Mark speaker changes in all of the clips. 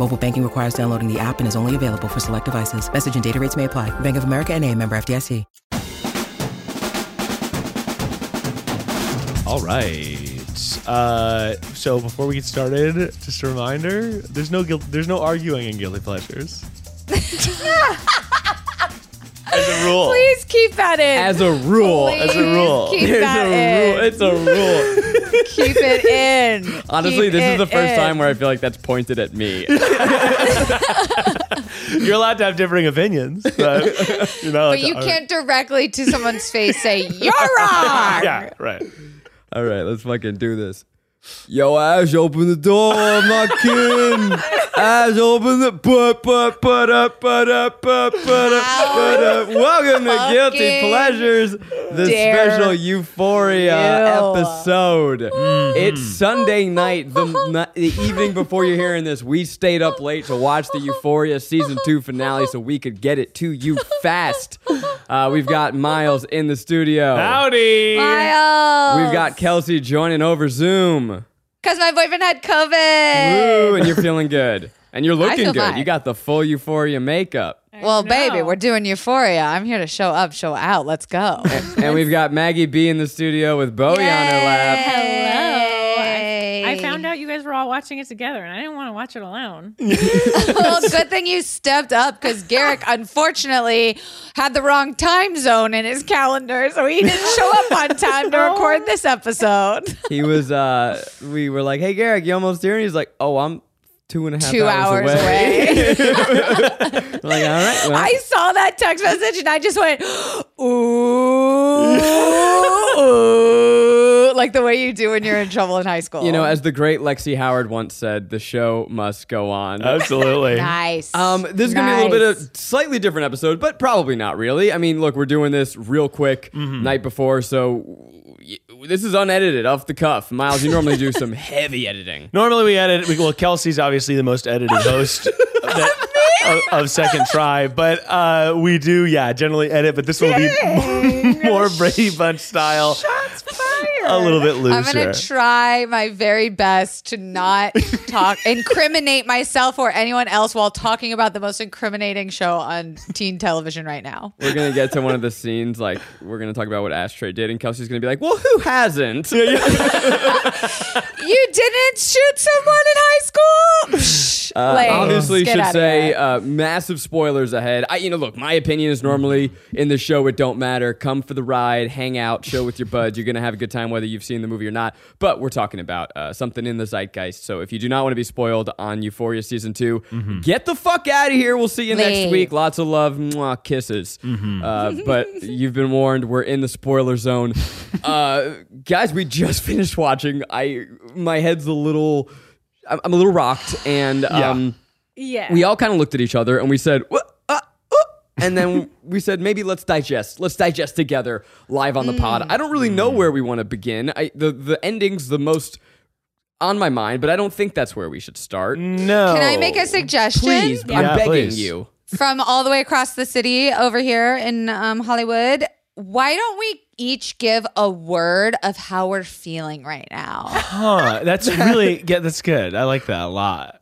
Speaker 1: Mobile banking requires downloading the app and is only available for select devices. Message and data rates may apply. Bank of America and a member FDIC.
Speaker 2: All right. Uh, so before we get started, just a reminder: there's no guilt, there's no arguing in guilty pleasures. As a rule.
Speaker 3: Please keep that in.
Speaker 4: As a rule.
Speaker 2: As a rule.
Speaker 3: Keep
Speaker 4: It's
Speaker 3: that
Speaker 4: a
Speaker 3: in.
Speaker 4: rule. It's a rule.
Speaker 3: keep it in.
Speaker 4: Honestly,
Speaker 3: Keep
Speaker 4: this is the first
Speaker 3: in.
Speaker 4: time where I feel like that's pointed at me.
Speaker 2: You're allowed to have differing opinions, but you're not.
Speaker 3: But you
Speaker 2: argue.
Speaker 3: can't directly to someone's face say, You're wrong.
Speaker 2: Yeah, right.
Speaker 4: All right, let's fucking do this. Yo, Ash, open the door. I'm not kidding. Ash, open the but but but up but up but but up but up. Welcome to Guilty Pleasures, the
Speaker 3: dare
Speaker 4: special Euphoria
Speaker 3: you.
Speaker 4: episode. It's Sunday night, the, ni- the evening before you're hearing this. We stayed up late to watch the Euphoria season two finale so we could get it to you fast. Uh, we've got Miles in the studio.
Speaker 2: Howdy.
Speaker 3: Miles.
Speaker 4: We've got Kelsey joining over Zoom.
Speaker 3: Because my boyfriend had COVID.
Speaker 4: Woo, and you're feeling good. And you're looking good.
Speaker 3: fine.
Speaker 4: You got the full euphoria makeup.
Speaker 3: Well, baby, we're doing Euphoria. I'm here to show up, show out. Let's go.
Speaker 4: And we've got Maggie B in the studio with Bowie on her lap.
Speaker 3: Hello.
Speaker 5: All watching it together, and I didn't want to watch it alone.
Speaker 3: well, good thing you stepped up because Garrick, unfortunately, had the wrong time zone in his calendar, so he didn't show up on time to record this episode.
Speaker 4: He was uh we were like, Hey Garrick, you almost here? And he's like, Oh, I'm two and a half
Speaker 3: Two hours away.
Speaker 4: We're like, all right. Well,
Speaker 3: I saw that text message and I just went, ooh, ooh, like the way you do when you're in trouble in high school.
Speaker 4: you know, as the great Lexi Howard once said, the show must go on.
Speaker 2: Absolutely.
Speaker 3: nice.
Speaker 4: Um, this is gonna be a little bit
Speaker 3: Nice.
Speaker 4: of slightly different episode, but probably not really. I mean, look, we're doing this real quick
Speaker 2: Mm-hmm.
Speaker 4: night before, so this is unedited, off the cuff. Miles, you normally do some heavy editing.
Speaker 2: Normally we edit. We, well, Kelsey's obviously the most edited host that- of, of Second Try, but uh, we do, yeah, generally edit. But this will be more Brady Bunch style, a little bit looser.
Speaker 3: I'm gonna try my very best to not talk, incriminate myself or anyone else while talking about the most incriminating show on teen television right now.
Speaker 4: We're gonna get to one of the scenes, like we're gonna talk about what Ashtray did, and Kelsey's gonna be like, "Well, who hasn't?"
Speaker 3: You didn't shoot someone in high school.
Speaker 4: Uh,
Speaker 3: lame.
Speaker 4: obviously, should say uh, massive spoilers ahead. I, you know, look, my opinion is normally in the show. It don't matter. Come for the ride, hang out, chill with your buds. You're gonna have a good time whether you've seen the movie or not. But we're talking about uh, something in the zeitgeist. So if you do not want to be spoiled on Euphoria season 2 get the fuck out of here. We'll see you next week. Lots of love, mwah, kisses. Uh, but you've been warned. We're in the spoiler zone, uh, guys. We just finished watching. I my head's a little. I'm, I'm a little rocked, and um,
Speaker 5: Yeah.
Speaker 4: we all kind of looked at each other and we said, "What?" Uh, uh," and then we said, maybe let's digest. Let's digest together live on the pod. I don't really know where we want to begin. I, the the ending's the most on my mind, but I don't think that's where we should start.
Speaker 2: no.
Speaker 3: Can I make a suggestion?
Speaker 4: Please, I'm
Speaker 2: Yeah,
Speaker 4: begging
Speaker 2: please.
Speaker 4: you.
Speaker 3: From all the way across the city over here in um, Hollywood, why don't we each give a word of how we're feeling right now?
Speaker 2: Huh? That's really yeah. That's good. I like that a lot.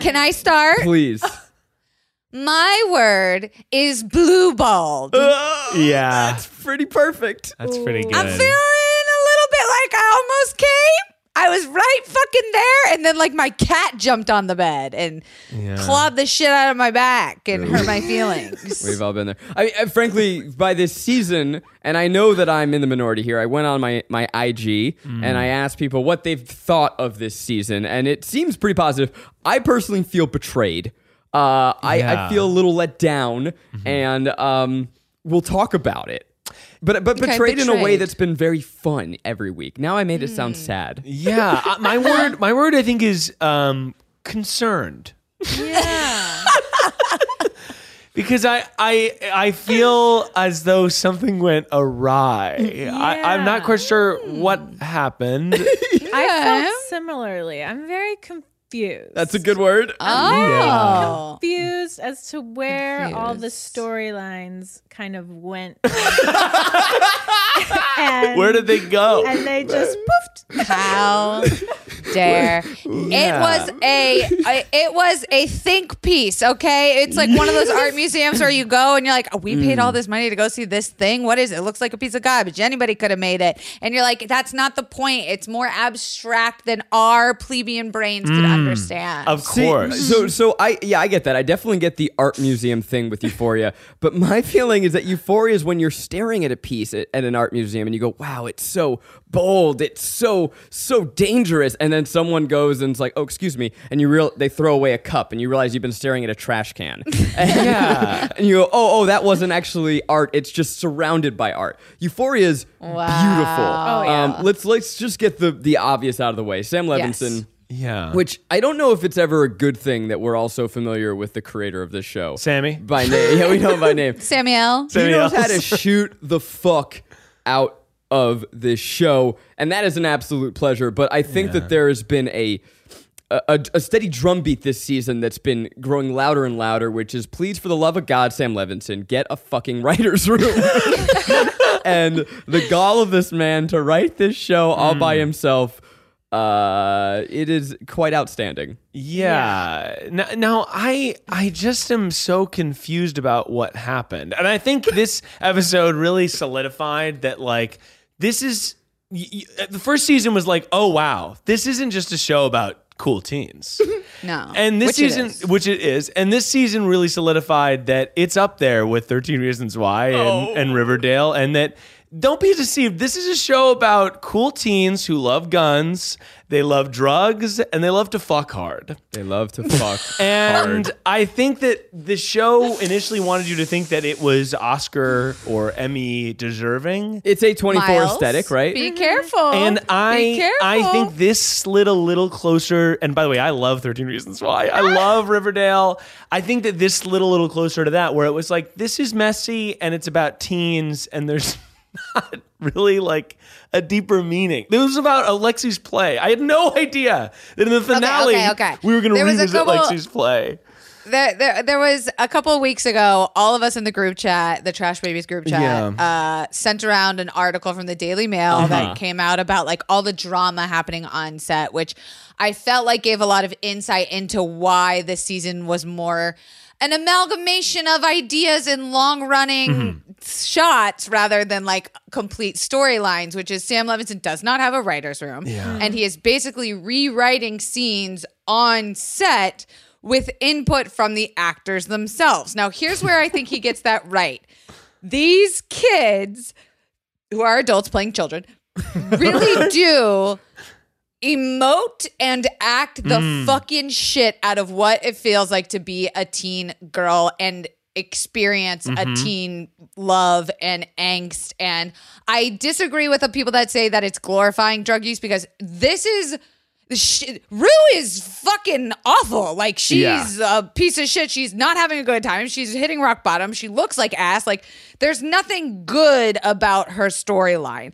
Speaker 3: Can I start?
Speaker 4: Please.
Speaker 3: My word is blue balled.
Speaker 2: Yeah,
Speaker 4: That's pretty perfect.
Speaker 2: that's pretty good.
Speaker 3: I'm feeling a little bit like I almost came. I was right fucking there, and then like my cat jumped on the bed and clawed the shit out of my back and hurt my feelings.
Speaker 4: We've all been there. I mean, uh, frankly, by this season, and I know that I'm in the minority here. I went on my my IG and I asked people what they've thought of this season, and it seems pretty positive. I personally feel betrayed. Uh, I, I feel a little let down, and um, we'll talk about it. But but
Speaker 3: Okay,
Speaker 4: betrayed, in a way that's been very fun every week. Now I made it sound sad.
Speaker 2: yeah, uh, my word. My word. I think is um, concerned.
Speaker 5: yeah.
Speaker 2: because I I I feel as though something went awry. I, I'm not quite sure what happened.
Speaker 5: I felt similarly. I'm very confused.
Speaker 4: That's a good word.
Speaker 3: Oh.
Speaker 5: confused as to where all the storylines kind of went. and,
Speaker 2: Where did they go?
Speaker 5: And they just poofed.
Speaker 3: How dare. It was a, a it was a think piece okay? It's like one of those art museums where you go and you're like oh, we paid all mm. this money to go see this thing? What is it? it looks like a piece of garbage. Anybody could have made it. And you're like that's not the point. It's more abstract than our plebeian brains could mm. understand.
Speaker 2: Of
Speaker 4: See,
Speaker 2: course.
Speaker 4: So, so I yeah, I get that. I definitely get the art museum thing with Euphoria, but my feeling is that Euphoria is when you're staring at a piece at, at an art museum and you go, "Wow, it's so bold, it's so so dangerous," and then someone goes and it's like, "Oh, excuse me," and you real they throw away a cup and you realize you've been staring at a trash can.
Speaker 2: yeah.
Speaker 4: and you go, oh, oh, that wasn't actually art. It's just surrounded by art. Euphoria is beautiful.
Speaker 5: Oh, yeah.
Speaker 4: um, let's let's just get the the obvious out of the way. Sam Levinson.
Speaker 2: Yeah.
Speaker 4: Which I don't know if it's ever a good thing that we're all so familiar with the creator of this show.
Speaker 2: Sammy?
Speaker 4: By name. Yeah, we know him by name.
Speaker 3: samuel
Speaker 4: he
Speaker 2: Sammy
Speaker 4: knows how to shoot the fuck out of this show, and that is an absolute pleasure. But I think that there has been a a, a steady drumbeat this season that's been growing louder and louder, which is please, for the love of God, Sam Levinson, get a fucking writer's room. and the gall of this man to write this show all by
Speaker 2: Hmm.
Speaker 4: himself, uh, it is quite outstanding.
Speaker 2: Yeah. Now, now I I just am so confused about what happened. And I think this episode really solidified that like this is y- y- uh, the first season was like, "Oh wow, this isn't just a show about cool teens."
Speaker 3: no
Speaker 2: And this
Speaker 3: Which
Speaker 2: season,
Speaker 3: is.
Speaker 2: which it is, and this season really solidified that it's up there with 13 Reasons Why and, oh. and Riverdale, and that don't be deceived. This is a show about cool teens who love guns, they love drugs, and they love to fuck hard.
Speaker 4: They love to fuck
Speaker 2: And
Speaker 4: hard.
Speaker 2: I think that the show initially wanted you to think that it was Oscar or Emmy deserving.
Speaker 4: It's a 24
Speaker 3: Miles,
Speaker 4: aesthetic, right?
Speaker 3: be careful
Speaker 2: And
Speaker 3: be
Speaker 2: I
Speaker 3: careful.
Speaker 2: I think this slid a little closer. And by the way, I love 13 Reasons Why. I ah. love Riverdale. I think that this slid a little closer to that, where it was like, this is messy and it's about teens, and there's not really like a deeper meaning. It was about Alexi's play. I had no idea that in the finale
Speaker 3: okay, okay.
Speaker 2: we were going to
Speaker 3: There was a
Speaker 2: revisit
Speaker 3: couple-
Speaker 2: Alexi's play.
Speaker 3: there, there, there was a couple of weeks ago, all of us in the group chat, the Trash Babies group chat,
Speaker 2: Yeah.
Speaker 3: uh, sent around an article from the Daily Mail that came out about like all the drama happening on set, which I felt like gave a lot of insight into why this season was more an amalgamation of ideas and long running mm-hmm. shots rather than like complete storylines, which is Sam Levinson does not have a writer's room. Mm-hmm. And he is basically rewriting scenes on set with input from the actors themselves. Now, here's where I think he gets that right. These kids, who are adults playing children, really do emote and act the mm. fucking shit out of what it feels like to be a teen girl and experience a mm-hmm. teen love and angst and i disagree with the people that say that it's glorifying drug use because this is Sh- Rue is fucking awful. Like she's a piece of shit. She's not having a good time. She's hitting rock bottom. She looks like ass. Like there's nothing good about her storyline.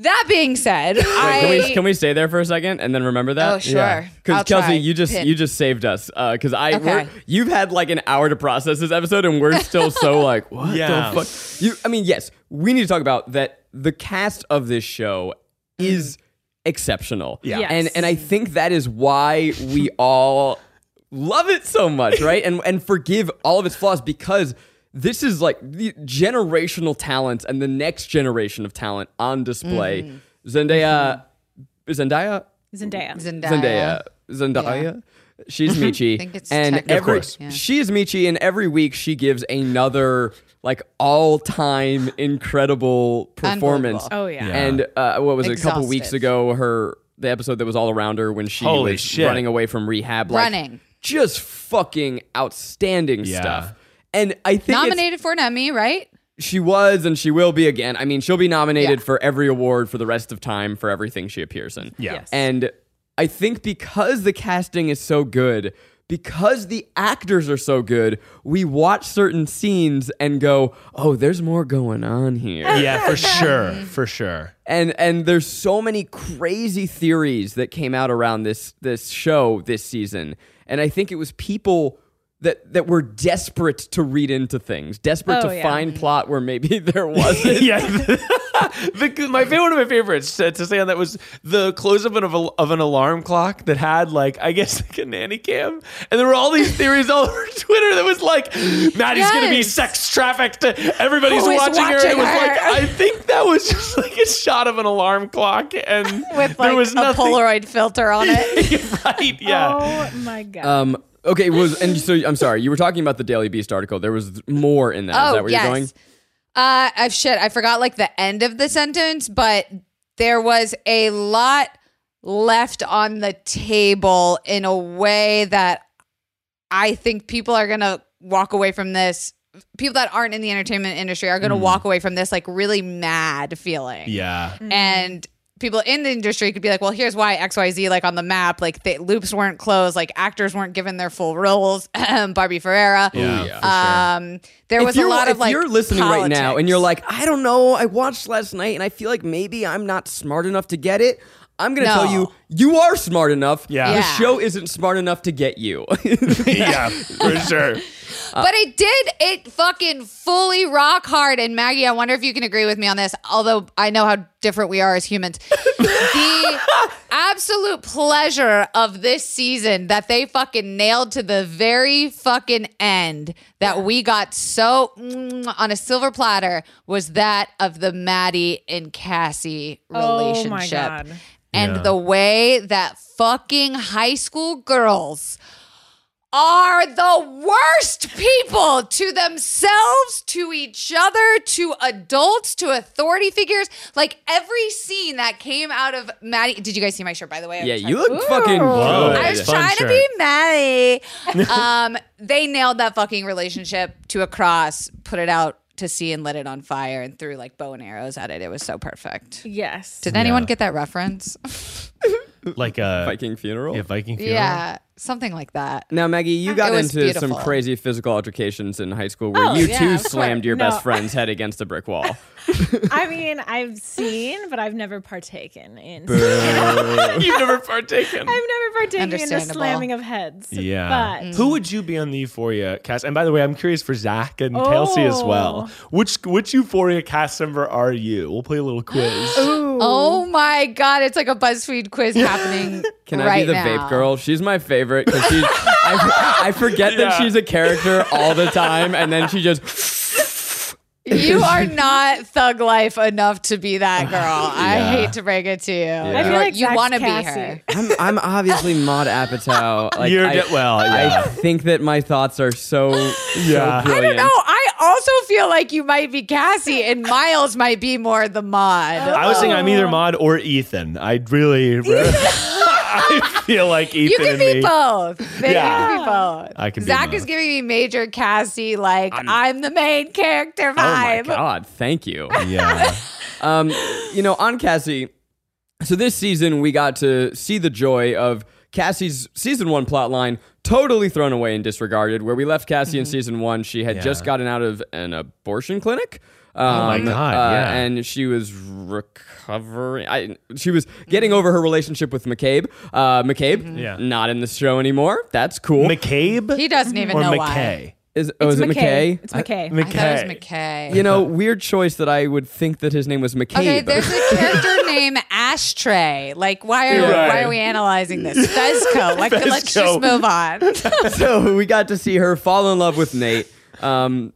Speaker 3: That being said, I
Speaker 4: Can we, can we stay there for a second and then remember that?
Speaker 3: Oh, sure.
Speaker 4: Because
Speaker 3: I'll try.
Speaker 4: Kelsey, you just
Speaker 3: Pin.
Speaker 4: you just saved us. Uh, because I
Speaker 3: Okay.
Speaker 4: you've had like an hour to process this episode, and we're still so like, what
Speaker 2: Yeah.
Speaker 4: the fuck? You, I mean, yes, we need to talk about that. The cast of this show is exceptional.
Speaker 2: Yeah.
Speaker 5: Yes.
Speaker 4: and and I think that is why we all love it so much, right? And and forgive all of its flaws because this is like the generational talent and the next generation of talent on display.
Speaker 3: Mm-hmm.
Speaker 4: Zendaya, Zendaya,
Speaker 5: Zendaya.
Speaker 3: Zendaya.
Speaker 4: Zendaya, Zendaya. She's Michi,
Speaker 3: think it's
Speaker 4: and
Speaker 3: technically-
Speaker 4: every
Speaker 2: course.
Speaker 3: Yeah.
Speaker 4: she is Michi, and every week she gives another like all-time incredible performance.
Speaker 5: Oh yeah.
Speaker 2: Yeah.
Speaker 4: And uh, what was it? A couple weeks ago, her the episode that was all around her when she
Speaker 2: Holy
Speaker 4: was
Speaker 2: shit.
Speaker 4: running away from rehab, like,
Speaker 3: Running.
Speaker 4: just fucking outstanding
Speaker 2: Yeah.
Speaker 4: stuff. And I think it's-
Speaker 3: nominated for an Emmy, right?
Speaker 4: she was and she will be again. I mean, she'll be nominated
Speaker 3: Yeah.
Speaker 4: for every award for the rest of time for everything she appears in.
Speaker 2: Yeah.
Speaker 5: Yes.
Speaker 4: And I think because the casting is so good, because the actors are so good, we watch certain scenes and go, "Oh, there's more going on here."
Speaker 2: Yeah, for sure, for sure.
Speaker 4: and and there's so many crazy theories that came out around this this show this season and i think it was people that that were desperate to read into things desperate
Speaker 5: Oh,
Speaker 4: to
Speaker 5: yeah.
Speaker 4: find plot where maybe there wasn't
Speaker 2: yeah. the, my favorite, one of my favorites to, to say on that was the close up of, of an alarm clock that had like I guess like a nanny cam, and there were all these theories all over Twitter that was like Maddie's gonna be sex trafficked, everybody's
Speaker 3: Who is
Speaker 2: watching, her. And it was
Speaker 3: watching
Speaker 2: like? I think that was just like a shot of an alarm clock, and
Speaker 3: with
Speaker 2: there
Speaker 3: like
Speaker 2: was
Speaker 3: a
Speaker 2: nothing.
Speaker 3: Polaroid filter on it.
Speaker 2: right? Yeah.
Speaker 5: Oh my god.
Speaker 4: um okay was and so i'm sorry you were talking about the daily beast article there was more in that is
Speaker 3: oh
Speaker 4: that where
Speaker 3: yes.
Speaker 4: you're going
Speaker 3: Uh, I've shit. I forgot like the end of the sentence, but there was a lot left on the table in a way that I think people are gonna walk away from this. People that aren't in the entertainment industry are gonna walk away from this like really mad feeling.
Speaker 2: Yeah.
Speaker 3: and people in the industry could be like, well, here's why XYZ, like on the map, like the loops weren't closed, like actors weren't given their full roles. Barbie Ferreira.
Speaker 2: Yeah.
Speaker 4: yeah.
Speaker 2: for sure.
Speaker 3: Um, there was a
Speaker 4: you're,
Speaker 3: lot
Speaker 4: if
Speaker 3: of like if
Speaker 4: you're listening right now and you're like, I don't know, I watched last night and I feel like maybe I'm not smart enough to get it. I'm gonna
Speaker 3: No.
Speaker 4: tell you, you are smart enough.
Speaker 2: Yeah.
Speaker 4: The
Speaker 3: Yeah.
Speaker 4: show isn't smart enough to get you.
Speaker 2: yeah, for sure.
Speaker 3: But it did, it fucking fully rock hard. And Maggie, I wonder if you can agree with me on this, although I know how different we are as humans. the absolute pleasure of this season that they fucking nailed to the very fucking end that we got so mm, on a silver platter was that of the Maddie and Cassie relationship.
Speaker 5: Oh my God.
Speaker 3: And
Speaker 2: Yeah.
Speaker 3: the way that fucking high school girls are the worst people to themselves, to each other, to adults, to authority figures. Like every scene that came out of Maddie. Did you guys see my shirt, by the way?
Speaker 4: yeah,
Speaker 3: I'm
Speaker 4: you look fucking good.
Speaker 3: I was
Speaker 2: Fun
Speaker 3: trying to be Maddie. um, they nailed that fucking relationship to a cross, put it out to sea and lit it on fire and threw like bow and arrows at it. It was so perfect.
Speaker 5: yes.
Speaker 3: Did anyone
Speaker 2: Yeah.
Speaker 3: get that reference?
Speaker 2: Like a
Speaker 4: Viking funeral.
Speaker 2: yeah, Viking funeral.
Speaker 3: yeah, something like that.
Speaker 4: Now, Maggie, you got
Speaker 3: It was
Speaker 4: into some crazy physical altercations in high school where
Speaker 5: Oh,
Speaker 4: you
Speaker 5: yeah,
Speaker 4: too
Speaker 5: of course.
Speaker 4: slammed your
Speaker 5: No.
Speaker 4: best friend's head against a brick wall.
Speaker 5: I mean, I've seen, but I've never partaken in.
Speaker 2: You've never partaken.
Speaker 5: I've never partaken in the
Speaker 3: Understandable.
Speaker 5: slamming of heads.
Speaker 2: Yeah.
Speaker 5: But
Speaker 2: Who would you be on the Euphoria cast? And by the way, I'm curious for Zach and Kelsey as well. Oh. Which which Euphoria cast member are you? We'll play a little quiz.
Speaker 3: Oh my god, it's like a BuzzFeed quiz happening
Speaker 4: Can
Speaker 3: right
Speaker 4: I be the
Speaker 3: now.
Speaker 4: vape girl? She's my favorite because she's. I, I forget that she's a character all the time, and then she just.
Speaker 3: You are not thug life enough to be that girl. I
Speaker 2: Yeah.
Speaker 3: hate to break it to you.
Speaker 5: I
Speaker 3: You
Speaker 5: feel
Speaker 3: are-
Speaker 5: like
Speaker 3: you
Speaker 5: Zach's
Speaker 3: want to be
Speaker 5: Cassie.
Speaker 3: her.
Speaker 4: I'm, I'm obviously Maude Apatow. Like,
Speaker 2: You're
Speaker 4: I,
Speaker 2: de- well, yeah.
Speaker 4: I think that my thoughts are so,
Speaker 2: Yeah.
Speaker 4: so.
Speaker 3: I don't know. I also feel like you might be Cassie, and Miles might be more the Maude.
Speaker 2: I was saying I'm either oh. Maud or Ethan. I really, I feel like Ethan
Speaker 3: you can
Speaker 2: and
Speaker 3: be
Speaker 2: me.
Speaker 3: both. Maybe
Speaker 2: Yeah.
Speaker 3: you can be both.
Speaker 2: I can be
Speaker 3: Zach
Speaker 2: both.
Speaker 3: is giving me major Cassie, like I'm, the main character vibe.
Speaker 4: Oh my god! Thank you.
Speaker 2: Yeah.
Speaker 4: Um, you know, on Cassie. So this season we got to see the joy of Cassie's season one plot line totally thrown away and disregarded. Where we left Cassie in season one, she had
Speaker 2: Yeah.
Speaker 4: just gotten out of an abortion clinic. Um,
Speaker 2: my God,
Speaker 4: uh,
Speaker 2: yeah.
Speaker 4: And she was recovering. I, she was getting over her relationship with McCabe. Uh, McCabe,
Speaker 2: Yeah.
Speaker 4: not in the show anymore. That's cool.
Speaker 2: McCabe
Speaker 3: He doesn't even
Speaker 2: or
Speaker 3: know
Speaker 2: McKay?
Speaker 3: why.
Speaker 4: is oh,
Speaker 5: it's
Speaker 4: is it McKay?
Speaker 5: It's McKay.
Speaker 2: McKay.
Speaker 3: I thought it was McKay.
Speaker 4: You know, weird choice that I would think that his name was McCabe.
Speaker 3: Okay, there's a character named Ashtray. Like, why are
Speaker 2: Right.
Speaker 3: why are we analyzing this? Fezco. Like, let's just move on.
Speaker 4: so we got to see her fall in love with Nate. Um,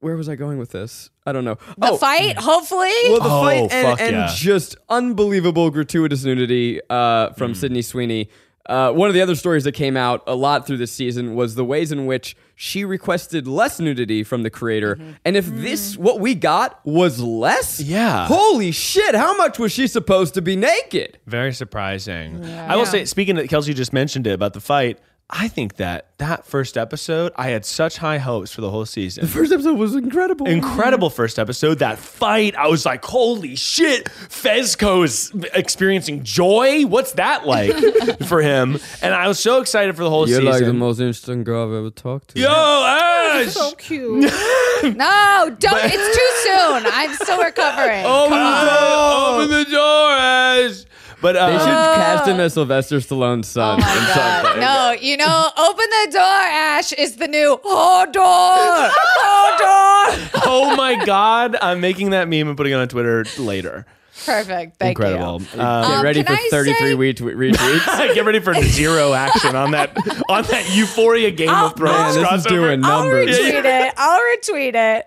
Speaker 4: where was I going with this? I don't know.
Speaker 3: The
Speaker 4: oh,
Speaker 3: fight, hopefully.
Speaker 4: well, the
Speaker 2: Oh,
Speaker 4: fight and,
Speaker 2: fuck
Speaker 4: and
Speaker 2: yeah.
Speaker 4: just unbelievable gratuitous nudity uh, from Sydney Sweeney. Uh, one of the other stories that came out a lot through this season was the ways in which she requested less nudity from the creator. And if this, what we got, was less,
Speaker 2: Yeah.
Speaker 4: holy shit, how much was she supposed to be naked?
Speaker 2: Very surprising. I will say, speaking of Kelsey just mentioned it about the fight. I think that that first episode, I had such high hopes for the whole season.
Speaker 4: The First episode was incredible.
Speaker 2: Incredible first episode. That fight, I was like, holy shit, Fezco is experiencing joy. What's that like for him? And I was so excited for the whole season.
Speaker 4: You're like the most interesting girl I've ever talked to.
Speaker 2: Yo, Ash!
Speaker 5: So cute.
Speaker 3: No, don't. it's too soon. I'm still recovering.
Speaker 2: Open the door! Open the door, Ash! But uh,
Speaker 4: They should cast him as Sylvester Stallone's son.
Speaker 3: Oh my god! No, you know, open the door. Ash is the new oh door, oh door.
Speaker 2: oh my god, I'm making that meme and putting it on Twitter later.
Speaker 3: Perfect. Thank
Speaker 2: Incredible.
Speaker 3: you.
Speaker 2: Um,
Speaker 4: Get
Speaker 3: Um,
Speaker 4: ready
Speaker 3: can
Speaker 4: for
Speaker 3: I
Speaker 4: 33
Speaker 3: say-
Speaker 4: retwe- retweets.
Speaker 2: Get ready for zero action on that on that Euphoria Game of Thrones
Speaker 4: Man, this is
Speaker 2: crossover.
Speaker 4: doing
Speaker 3: I'll
Speaker 4: numbers.
Speaker 3: retweet it. I'll retweet it.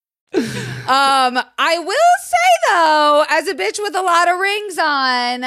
Speaker 3: Um, I will say though, as a bitch with a lot of rings on,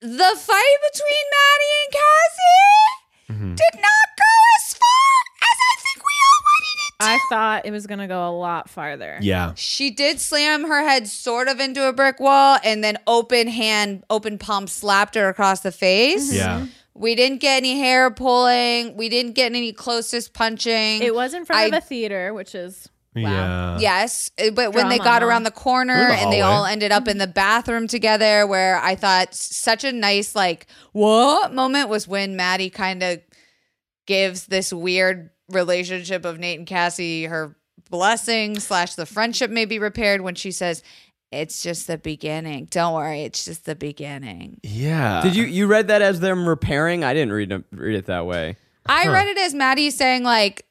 Speaker 3: the fight between Maddie and Cassie did not go as far as I think we all wanted it to.
Speaker 5: I thought it was gonna go a lot farther.
Speaker 2: Yeah.
Speaker 3: She did slam her head sort of into a brick wall and then open hand, open palm slapped her across the face.
Speaker 2: Yeah.
Speaker 3: We didn't get any hair pulling. We didn't get any closest punching.
Speaker 5: It was in front of a theater, which is
Speaker 2: Yeah.
Speaker 3: Yes, uh, but when they got around the corner
Speaker 2: the
Speaker 3: and they all ended up in the bathroom together, where I thought such a nice like what moment was when Maddie kind of gives this weird relationship of Nate and Cassie her blessing slash the friendship may be repaired when she says, "It's just the beginning. Don't worry, it's just the beginning."
Speaker 2: Yeah.
Speaker 4: Did you you read that as them repairing? I didn't read it, read it that way.
Speaker 3: I read it as Maddie saying like,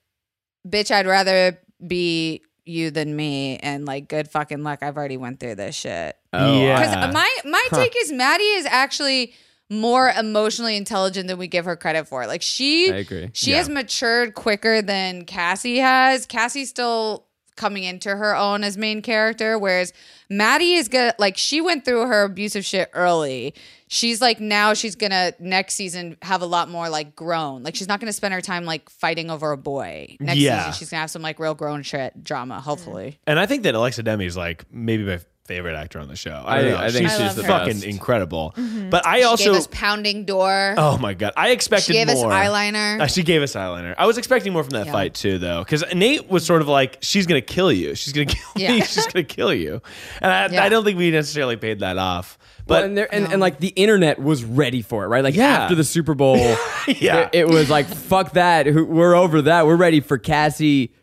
Speaker 3: "Bitch, I'd rather be." You than me, and like, good fucking luck. I've already went through this shit.
Speaker 4: Oh,
Speaker 2: Yeah.
Speaker 3: Because my my take is Maddie is actually more emotionally intelligent than we give her credit for. Like she,
Speaker 4: I agree.
Speaker 3: She
Speaker 2: Yeah.
Speaker 3: has matured quicker than Cassie has. cassie still coming into her own as main character, whereas Maddie is good. Like she went through her abusive shit early. She's like now she's gonna next season have a lot more like grown. Like she's not gonna spend her time like fighting over a boy. Next
Speaker 2: Yeah.
Speaker 3: season she's gonna have some like real grown shit drama. Hopefully.
Speaker 2: And I think that Alexa Demie is like maybe my favorite actor on the show. I,
Speaker 4: I-
Speaker 2: don't know.
Speaker 4: I think
Speaker 2: she's
Speaker 5: she's
Speaker 2: just
Speaker 5: the
Speaker 2: fucking
Speaker 4: best.
Speaker 2: incredible. But I
Speaker 3: Gave
Speaker 2: also
Speaker 3: us pounding door.
Speaker 2: Oh my god. I expected
Speaker 3: she gave
Speaker 2: more.
Speaker 3: us eyeliner.
Speaker 2: Uh, she gave us eyeliner. I was expecting more from that
Speaker 3: Yeah.
Speaker 2: fight too, though, because Nate was sort of like, "She's gonna kill you. She's gonna kill me.
Speaker 3: Yeah.
Speaker 2: She's gonna kill you," and I,
Speaker 3: Yeah.
Speaker 2: I don't think we necessarily paid that off.
Speaker 4: But
Speaker 2: But
Speaker 4: and, there, and, and like the internet was ready for it, right? Like
Speaker 2: Yeah.
Speaker 4: after the Super Bowl,
Speaker 2: Yeah.
Speaker 4: it, it was like fuck that. Who- We're over that. We're ready for Cassie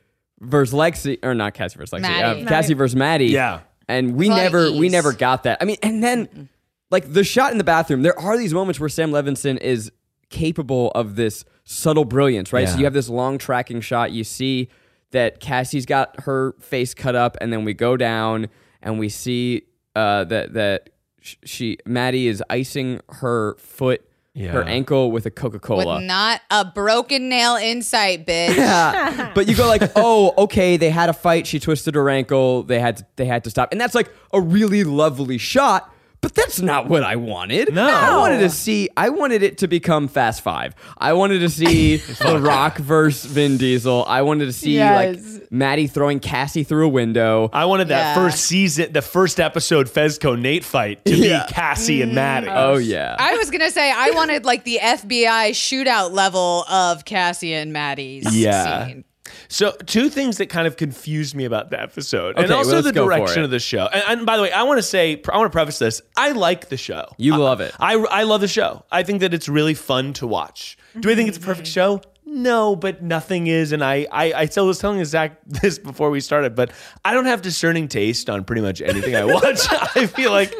Speaker 4: versus Lexi, or not Cassie versus Lexi,
Speaker 3: Maddie.
Speaker 4: Uh, Cassie versus Maddie.
Speaker 2: Yeah.
Speaker 4: And we
Speaker 3: For
Speaker 4: never we never got that. I mean, and then like the shot in the bathroom, there are these moments where Sam Levinson is capable of this subtle brilliance, right? So you have this long tracking shot. You see that Cassie's got her face cut up, and then we go down and we see uh, that that she Maddie is icing her foot,
Speaker 2: Yeah.
Speaker 4: her ankle with a Coca Cola.
Speaker 3: with not a broken nail in sight, bitch.
Speaker 4: Yeah. but you go like, oh, okay, they had a fight. She twisted her ankle. They had to, they had to stop, and that's like a really lovely shot. But that's not what I wanted.
Speaker 2: No.
Speaker 4: I wanted to see. I wanted it to become Fast Five. I wanted to see The Rock versus Vin Diesel. I wanted to see
Speaker 3: Yes.
Speaker 4: like Maddie throwing Cassie through a window.
Speaker 2: I wanted that
Speaker 3: Yeah.
Speaker 2: first season, the first episode Fezco Nate fight to
Speaker 4: Yeah.
Speaker 2: be Cassie and mm. Maddie.
Speaker 4: oh yeah.
Speaker 3: I was gonna say I wanted like the FBI shootout level of Cassie and Maddie's
Speaker 2: Yeah.
Speaker 3: scene.
Speaker 2: So, two things that kind of confused me about the episode, and
Speaker 4: Okay, well,
Speaker 2: also
Speaker 4: let's
Speaker 2: the direction of the show. And, and by the way, I want to say, I want to preface this: I like the show.
Speaker 4: You
Speaker 2: I-
Speaker 4: love it.
Speaker 2: I, I love the show. I think that it's really fun to watch. Do I think it's a perfect mm-hmm. show? No, but nothing is. And I, I, I still was telling Zach this before we started, but I don't have discerning taste on pretty much anything I watch. I feel like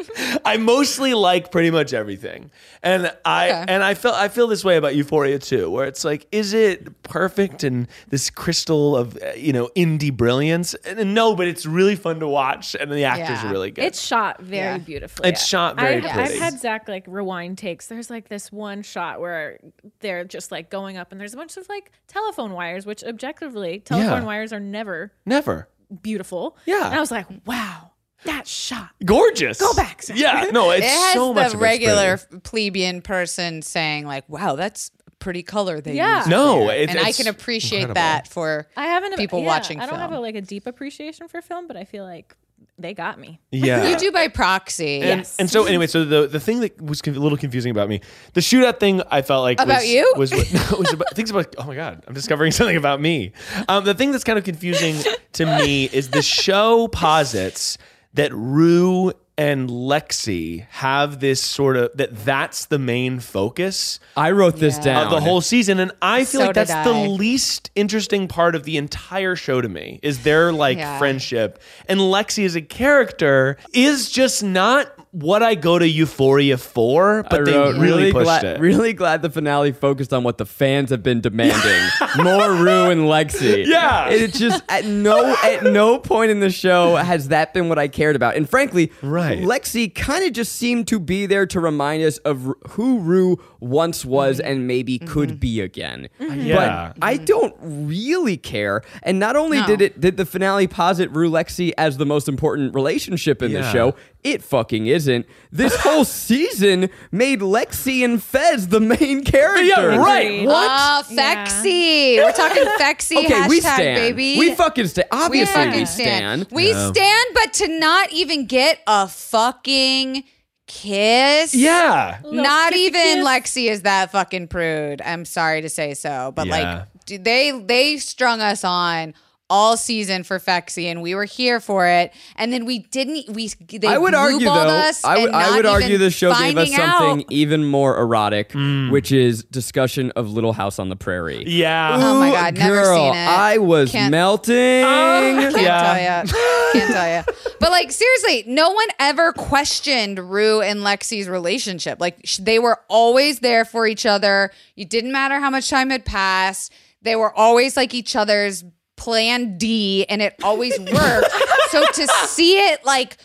Speaker 2: I mostly like pretty much everything, and I
Speaker 3: Okay.
Speaker 2: and I feel I feel this way about Euphoria too, where it's like, is it perfect and this crystal of uh, you know indie brilliance? And no, but it's really fun to watch, and the actors
Speaker 3: Yeah.
Speaker 2: are really good.
Speaker 5: It's shot very
Speaker 3: Yeah.
Speaker 5: beautifully.
Speaker 2: It's shot very
Speaker 5: I. I've had Zach like rewind takes. There's like this one shot where they're just like going up, and there's a bunch of like telephone wires, which objectively telephone
Speaker 2: Yeah.
Speaker 5: wires are never
Speaker 2: Never.
Speaker 5: beautiful.
Speaker 2: Yeah.
Speaker 5: And I was like, wow, that shot.
Speaker 2: Gorgeous.
Speaker 5: Go back, Sam.
Speaker 2: Yeah. No, it's
Speaker 3: it has
Speaker 2: so much. of
Speaker 3: the regular
Speaker 2: pretty.
Speaker 3: plebeian person saying like, "Wow, that's pretty color they
Speaker 5: Yeah.
Speaker 3: used."
Speaker 2: No,
Speaker 3: there."
Speaker 2: it-
Speaker 3: and I can appreciate
Speaker 2: incredible.
Speaker 3: that for
Speaker 5: I haven't
Speaker 3: people
Speaker 5: yeah,
Speaker 3: watching
Speaker 5: I don't have a, like a deep appreciation for film, but I feel like they got me.
Speaker 2: Yeah.
Speaker 3: you do by proxy.
Speaker 2: And, and so anyway, so the the thing that was conf- a little confusing about me, the shootout thing, I felt like
Speaker 3: About
Speaker 2: was,
Speaker 3: you?
Speaker 2: was, was, was about, things about. Oh my god, I'm discovering something about me. Um, the thing that's kind of confusing to me is the show posits that Rue and Lexi have this sort of that that's the main focus
Speaker 4: I wrote this
Speaker 3: Yeah.
Speaker 4: down.
Speaker 2: of the whole season and i feel
Speaker 3: So
Speaker 2: like that's
Speaker 3: did
Speaker 2: the least interesting part of the entire show to me is their like
Speaker 3: Yeah.
Speaker 2: friendship and lexi as a character is just not what i go to euphoria for but
Speaker 4: I
Speaker 2: they
Speaker 4: wrote,
Speaker 2: really, pushed
Speaker 4: glad,
Speaker 2: it
Speaker 4: Really glad the finale focused on what the fans have been demanding. More Rue and Lexi.
Speaker 2: Yeah.
Speaker 4: it's just at no at no point in the show has that been what I cared about. And frankly,
Speaker 2: Right.
Speaker 4: Lexi kind of just seemed to be there to remind us of who Rue once was mm-hmm. and maybe mm-hmm. could be again. Mm-hmm.
Speaker 2: Uh, yeah.
Speaker 4: But I don't really care. And not only
Speaker 3: No.
Speaker 4: did it did the finale posit Rue Lexi as the most important relationship in the show, it fucking isn't. This whole season made Lexi and Fez the main characters.
Speaker 2: Yeah, right.
Speaker 5: Agreed.
Speaker 2: What?
Speaker 3: Ah,
Speaker 5: Yeah.
Speaker 3: We're talking Fexy
Speaker 4: Okay,
Speaker 3: hashtag,
Speaker 4: we stand.
Speaker 3: baby.
Speaker 4: We fucking stand.
Speaker 3: We
Speaker 4: Obviously,
Speaker 3: fucking
Speaker 4: we
Speaker 3: stand.
Speaker 4: stand.
Speaker 3: We stand, but to not even get a fucking kiss.
Speaker 2: yeah
Speaker 5: Little
Speaker 3: Not
Speaker 5: kissy
Speaker 3: even
Speaker 5: kiss.
Speaker 3: Lexi is that fucking prude. I'm sorry to say so, but
Speaker 2: Yeah.
Speaker 3: like they they strung us on all season for Fexy, and we were here for it. And then we didn't. We they
Speaker 4: I would argue though.
Speaker 3: us
Speaker 4: I would, I would argue
Speaker 3: even
Speaker 4: the show gave us
Speaker 3: finding out-
Speaker 4: something even more erotic,
Speaker 2: Mm.
Speaker 4: which is discussion of Little House on the Prairie.
Speaker 2: yeah
Speaker 3: Oh my God, never
Speaker 4: girl,
Speaker 3: seen it.
Speaker 4: I was
Speaker 3: Can't-
Speaker 4: melting.
Speaker 3: Can't
Speaker 2: Yeah.
Speaker 3: tell you. Can't tell you. But like seriously, no one ever questioned Rue and Lexi's relationship. Like sh- they were always there for each other. It didn't matter how much time had passed. They were always like each other's plan D and it always worked. so to see it like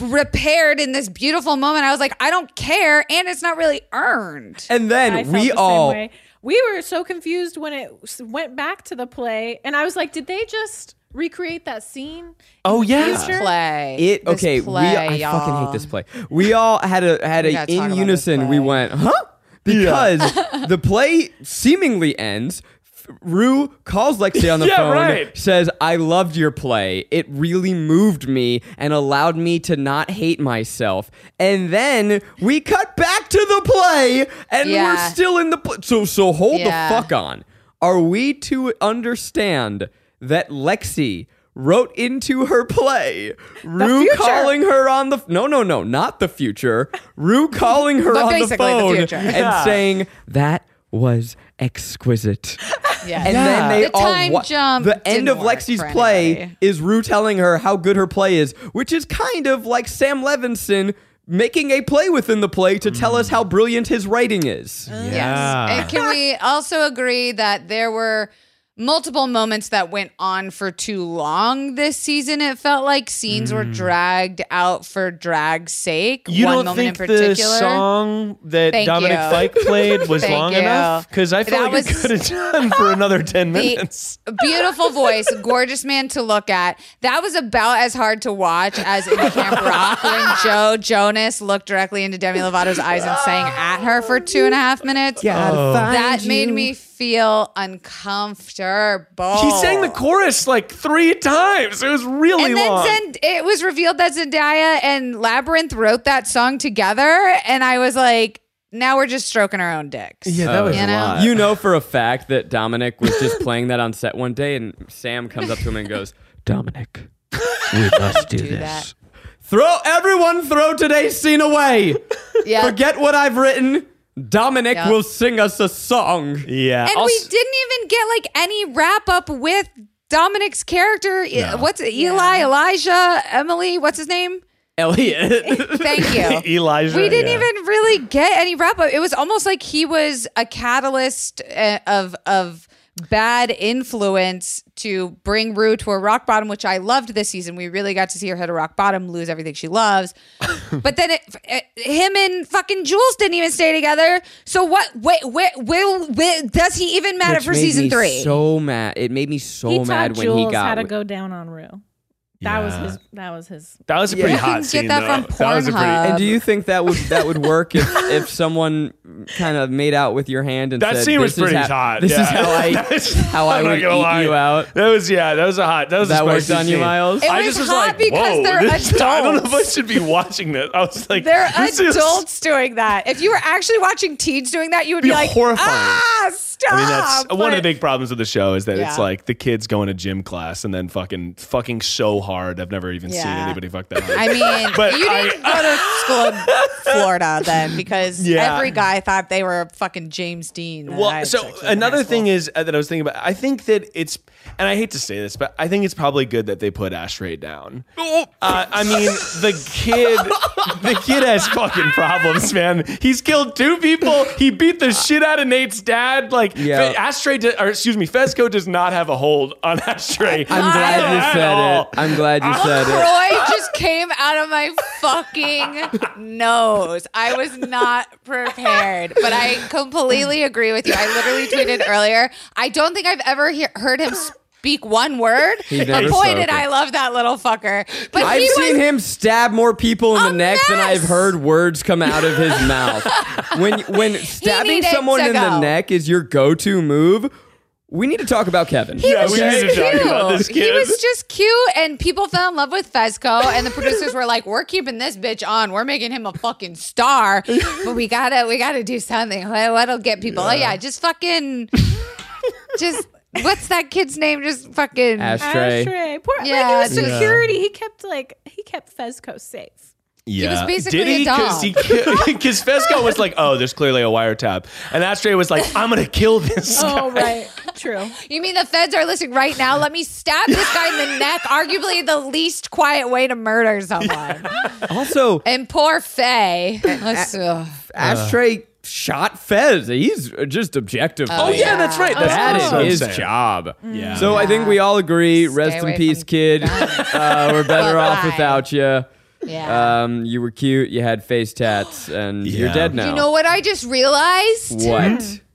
Speaker 3: repaired in this beautiful moment, I was like, I don't care and it's not really earned.
Speaker 4: and then
Speaker 5: I
Speaker 4: we
Speaker 5: the
Speaker 4: all.
Speaker 5: We were so confused when it went back to the play, and I was like, did they just recreate that scene?
Speaker 2: oh yeah
Speaker 5: future?
Speaker 3: Play.
Speaker 4: It
Speaker 3: This
Speaker 4: okay.
Speaker 3: play,
Speaker 4: we I fucking
Speaker 3: y'all.
Speaker 4: hate this play. We all had a had
Speaker 3: We
Speaker 4: a in unison. We went huh because the play seemingly ends. F- Rue calls Lexi on the
Speaker 2: Yeah,
Speaker 4: phone,
Speaker 2: right.
Speaker 4: says, I loved your play. It really moved me and allowed me to not hate myself. And then we cut back to the play and we're still in the play. So, so hold
Speaker 3: Yeah.
Speaker 4: the fuck on. Are we to understand that Lexi wrote into her play Rue
Speaker 5: future.
Speaker 4: calling her on the no no no not the future Rue calling her on the
Speaker 3: basically the
Speaker 4: phone and
Speaker 2: Yeah.
Speaker 4: saying that was exquisite.
Speaker 3: Yeah.
Speaker 4: And then they
Speaker 3: The
Speaker 4: all
Speaker 3: time
Speaker 4: wa-
Speaker 3: jump
Speaker 4: The end of
Speaker 3: work
Speaker 4: Lexi's play
Speaker 3: anybody.
Speaker 4: is Rue telling her how good her play is, which is kind of like Sam Levinson making a play within the play to tell mm. us how brilliant his writing is.
Speaker 3: Uh, yes.
Speaker 2: Yeah.
Speaker 3: And can we also agree that there were multiple moments that went on for too long this season? It felt like scenes were hmm. dragged out for drag's sake.
Speaker 2: you
Speaker 3: One
Speaker 2: don't
Speaker 3: moment
Speaker 2: think
Speaker 3: in
Speaker 2: the song that
Speaker 3: Thank
Speaker 2: Dominic
Speaker 3: you.
Speaker 2: Fike played was long
Speaker 3: you.
Speaker 2: enough? Because I felt
Speaker 3: That
Speaker 2: like it
Speaker 3: was-
Speaker 2: could have done for another 10 minutes.
Speaker 3: Beautiful voice, gorgeous man to look at. That was about as hard to watch as in Camp Rock when Joe Jonas looked directly into Demi Lovato's eyes and sang at her for two and a half minutes. Yeah, oh. That made me feel uncomfortable.
Speaker 2: He sang the chorus like three times. It was really
Speaker 3: and then
Speaker 2: long.
Speaker 3: Zend- it was revealed that Zendaya and Labrinth wrote that song together, and I was like, now we're just stroking our own dicks.
Speaker 2: yeah, that was
Speaker 3: You
Speaker 2: a
Speaker 3: know?
Speaker 2: lot.
Speaker 4: You know for a fact that Dominic was just playing that on set one day, and Sam comes up to him and goes, "Dominic, we must do,
Speaker 3: Do
Speaker 4: this.
Speaker 3: that.
Speaker 4: Throw everyone, throw today's scene away.
Speaker 3: Yeah.
Speaker 4: Forget what I've written. Dominic
Speaker 3: Yeah.
Speaker 4: will sing us a song."
Speaker 2: yeah.
Speaker 3: And
Speaker 2: also-
Speaker 3: we didn't even get like any wrap up with Dominic's character. I- What's it? Eli, Elijah, Emily? What's his name?
Speaker 4: Elliot.
Speaker 3: Thank you.
Speaker 2: Elijah.
Speaker 3: We didn't
Speaker 2: yeah.
Speaker 3: even really get any wrap up. It was almost like he was a catalyst uh, of of bad influence to bring Rue to a rock bottom, which I loved this season. We really got to see her hit a rock bottom, lose everything she loves. but then it, it, him and fucking Jules didn't even stay together. So what? Wait, wait, will, will does he even matter
Speaker 4: Which
Speaker 3: for
Speaker 4: made
Speaker 3: season
Speaker 4: me
Speaker 3: three?
Speaker 4: So mad. It made me so
Speaker 5: he
Speaker 4: mad when
Speaker 5: Jules
Speaker 4: he got
Speaker 5: how to go down on Rue. That was his. That was his.
Speaker 2: That was a pretty
Speaker 4: Yeah.
Speaker 2: hot
Speaker 3: Get
Speaker 2: scene.
Speaker 3: that
Speaker 2: though.
Speaker 3: from
Speaker 2: That was a pretty.
Speaker 3: Pornhub.
Speaker 4: And do you think that would that would work if, if someone kind of made out with your hand and
Speaker 2: That
Speaker 4: said,
Speaker 2: scene was pretty
Speaker 4: how-
Speaker 2: hot.
Speaker 4: This
Speaker 2: yeah.
Speaker 4: is how I
Speaker 2: That was-
Speaker 4: how I would
Speaker 2: gonna
Speaker 4: eat
Speaker 2: lie.
Speaker 4: you out."
Speaker 2: That was yeah. That was a hot. That was a
Speaker 4: That worked
Speaker 2: spicy
Speaker 4: on you. Miles?
Speaker 3: It
Speaker 2: I
Speaker 3: was
Speaker 2: just was
Speaker 3: hot
Speaker 2: like,
Speaker 3: because
Speaker 2: whoa,
Speaker 3: they're
Speaker 2: this- I don't know if I should be watching this. I was like,
Speaker 3: They're
Speaker 2: this is-
Speaker 3: adults doing that. If you were actually watching teens doing that, you would be,
Speaker 2: Be
Speaker 3: like,
Speaker 2: horrifying.
Speaker 3: ah, stop.
Speaker 2: I mean, that's one of the big problems of the show is that
Speaker 3: Yeah.
Speaker 2: it's like the kids go in a gym class and then fucking fucking so hard. I've never even seen anybody fuck that hard.
Speaker 3: I mean,
Speaker 2: But
Speaker 3: you didn't go to school in Florida then because
Speaker 2: Yeah.
Speaker 3: every guy thought they were fucking James Dean. that
Speaker 2: well, so
Speaker 3: sex with in high
Speaker 2: another thing is uh, that I was thinking about. I think that it's, and I hate to say this, but I think it's probably good that they put Ashtray down. Uh, I mean, the kid, the kid has fucking problems, man. He's killed two people. He beat the shit out of Nate's dad. Like,
Speaker 4: Yeah.
Speaker 2: Fe- Ashtray, do- or excuse me, Fezco does not have a hold on Ashtray.
Speaker 4: I'm glad you said
Speaker 2: all.
Speaker 4: it. I'm glad you uh, said it.
Speaker 3: Croy just came out of my fucking nose. I was not prepared, but I completely agree with you. I literally tweeted earlier. I don't think I've ever he- heard him speak one word.
Speaker 4: He's
Speaker 3: The
Speaker 4: never
Speaker 3: point it. I love that little fucker. But
Speaker 4: I've
Speaker 3: he
Speaker 4: seen him stab more people in the neck than I've heard words come out of his mouth. When when stabbing someone
Speaker 3: to
Speaker 4: in the neck is your go-to move, we need to talk about Kevin.
Speaker 3: He
Speaker 2: Yeah,
Speaker 3: was
Speaker 2: we
Speaker 3: just
Speaker 2: need to talk
Speaker 3: cute.
Speaker 2: about this
Speaker 3: He was just cute, and people fell in love with Fezco. And the producers were like, "We're keeping this bitch on. We're making him a fucking star, but we gotta, we gotta do something. What- What'll get people? Oh yeah, just fucking, just what's that kid's name? Just fucking.
Speaker 4: Ashtray.
Speaker 5: Ashtray. Poor,
Speaker 3: Yeah,
Speaker 5: like, he was
Speaker 3: just-
Speaker 5: security. He kept like he kept Fezco safe.
Speaker 2: Yeah.
Speaker 3: He was basically
Speaker 2: Did he?
Speaker 3: a dog.
Speaker 2: Because Fezco was like, oh, there's clearly a wiretap. And Ashtray was like, I'm going to kill this
Speaker 5: oh,
Speaker 2: guy.
Speaker 5: Oh right, true.
Speaker 3: You mean the feds are listening right now? Let me stab this guy in the neck. Arguably the least quiet way to murder someone.
Speaker 4: Also,
Speaker 3: And poor Faye. Let's- ugh.
Speaker 4: Ashtray shot Fez. He's just objective.
Speaker 2: Oh, yeah, that's right. That's,
Speaker 4: bad
Speaker 2: that's
Speaker 4: at
Speaker 2: what
Speaker 4: his
Speaker 2: saying.
Speaker 4: job.
Speaker 2: Yeah.
Speaker 4: So I think we all agree.
Speaker 3: Stay
Speaker 4: Rest in
Speaker 3: away
Speaker 4: peace,
Speaker 3: from
Speaker 4: kid. Uh, we're better off
Speaker 3: Bye-bye.
Speaker 4: without you.
Speaker 3: Yeah.
Speaker 4: Um, you were cute. You had face tats, and you're
Speaker 2: Yeah.
Speaker 4: dead now.
Speaker 3: you know what I just realized?
Speaker 4: what?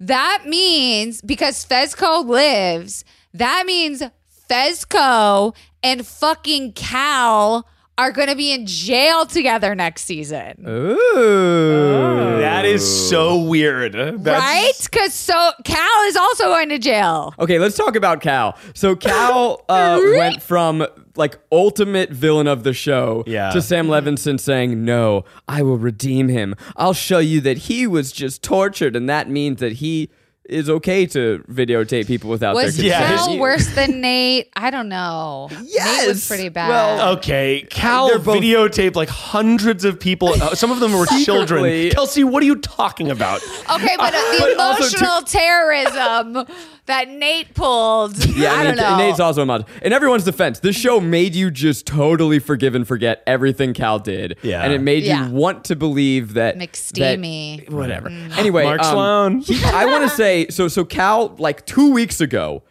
Speaker 3: That means because Fezco lives, that means Fezco and fucking Cal are going to be in jail together next season.
Speaker 4: Ooh.
Speaker 2: That is so weird. That's,
Speaker 3: right? Because so Cal is also going to jail.
Speaker 4: Okay, let's talk about Cal. So Cal uh, went from like ultimate villain of the show
Speaker 2: Yeah.
Speaker 4: to Sam Levinson saying, "No, I will redeem him. I'll show you that he was just tortured, and that means that he is okay to videotape people without
Speaker 3: Was
Speaker 4: their
Speaker 2: Yeah.
Speaker 4: consent."
Speaker 3: Cal worse than Nate? I don't know. Nate was pretty bad.
Speaker 4: Well,
Speaker 2: Okay, Cal
Speaker 4: They're both-
Speaker 2: videotaped like hundreds of people. Uh, some of them were children. Kelsey, what are you talking about?
Speaker 3: okay, but uh, the
Speaker 4: But also to-
Speaker 3: emotional terrorism that Nate pulled.
Speaker 4: Yeah,
Speaker 3: I,
Speaker 4: I, mean,
Speaker 3: don't know.
Speaker 4: Nate's also a mod. In everyone's defense, this show made you just totally forgive and forget everything Cal did.
Speaker 2: Yeah.
Speaker 4: And it made
Speaker 3: Yeah.
Speaker 4: you want to believe that.
Speaker 3: McSteamy.
Speaker 4: that- whatever. Anyway,
Speaker 2: Mark
Speaker 4: um,
Speaker 2: Sloan.
Speaker 4: he- I want to say so. So Cal, like two weeks ago,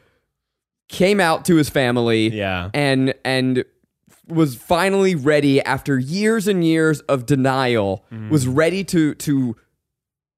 Speaker 4: came out to his family.
Speaker 2: Yeah.
Speaker 4: And and was finally ready after years and years of denial.
Speaker 2: Mm-hmm.
Speaker 4: Was ready to to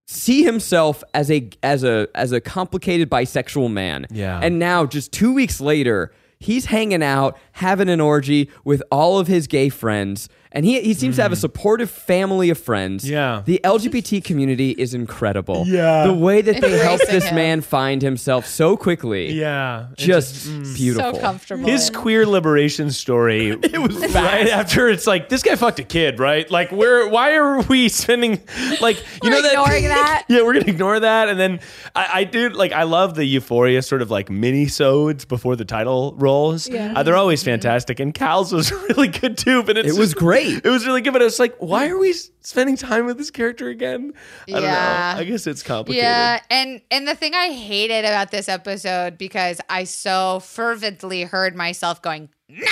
Speaker 4: see himself as a as a as a complicated bisexual man.
Speaker 2: Yeah.
Speaker 4: And now just 2 weeks later, he's hanging out, having an orgy with all of his gay friends, and he he seems to have a supportive family of friends.
Speaker 2: Mm. Yeah.
Speaker 4: The LGBT community is incredible.
Speaker 2: Yeah.
Speaker 4: The way that they help this
Speaker 3: him.
Speaker 4: man find himself so quickly.
Speaker 2: Yeah, It
Speaker 4: Just beautiful.
Speaker 3: So comfortable.
Speaker 2: His queer liberation story. it was right after it's like this guy fucked a kid, right? Like, where? Why are we spending like you
Speaker 3: We're
Speaker 2: know that?
Speaker 3: ignoring that?
Speaker 2: yeah, we're gonna ignore that, and then I, I do like I love the Euphoria sort of like mini sodes before the title rolls.
Speaker 5: Yeah.
Speaker 2: Uh, they're always fantastic, and Cal's was really good too. But it's
Speaker 4: It was
Speaker 2: just-
Speaker 4: great.
Speaker 2: It was really good, but I was like, why are we spending time with this character again? I don't
Speaker 3: Yeah.
Speaker 2: know. I guess it's complicated.
Speaker 3: Yeah, and and the thing I hated about this episode because I so fervently heard myself going no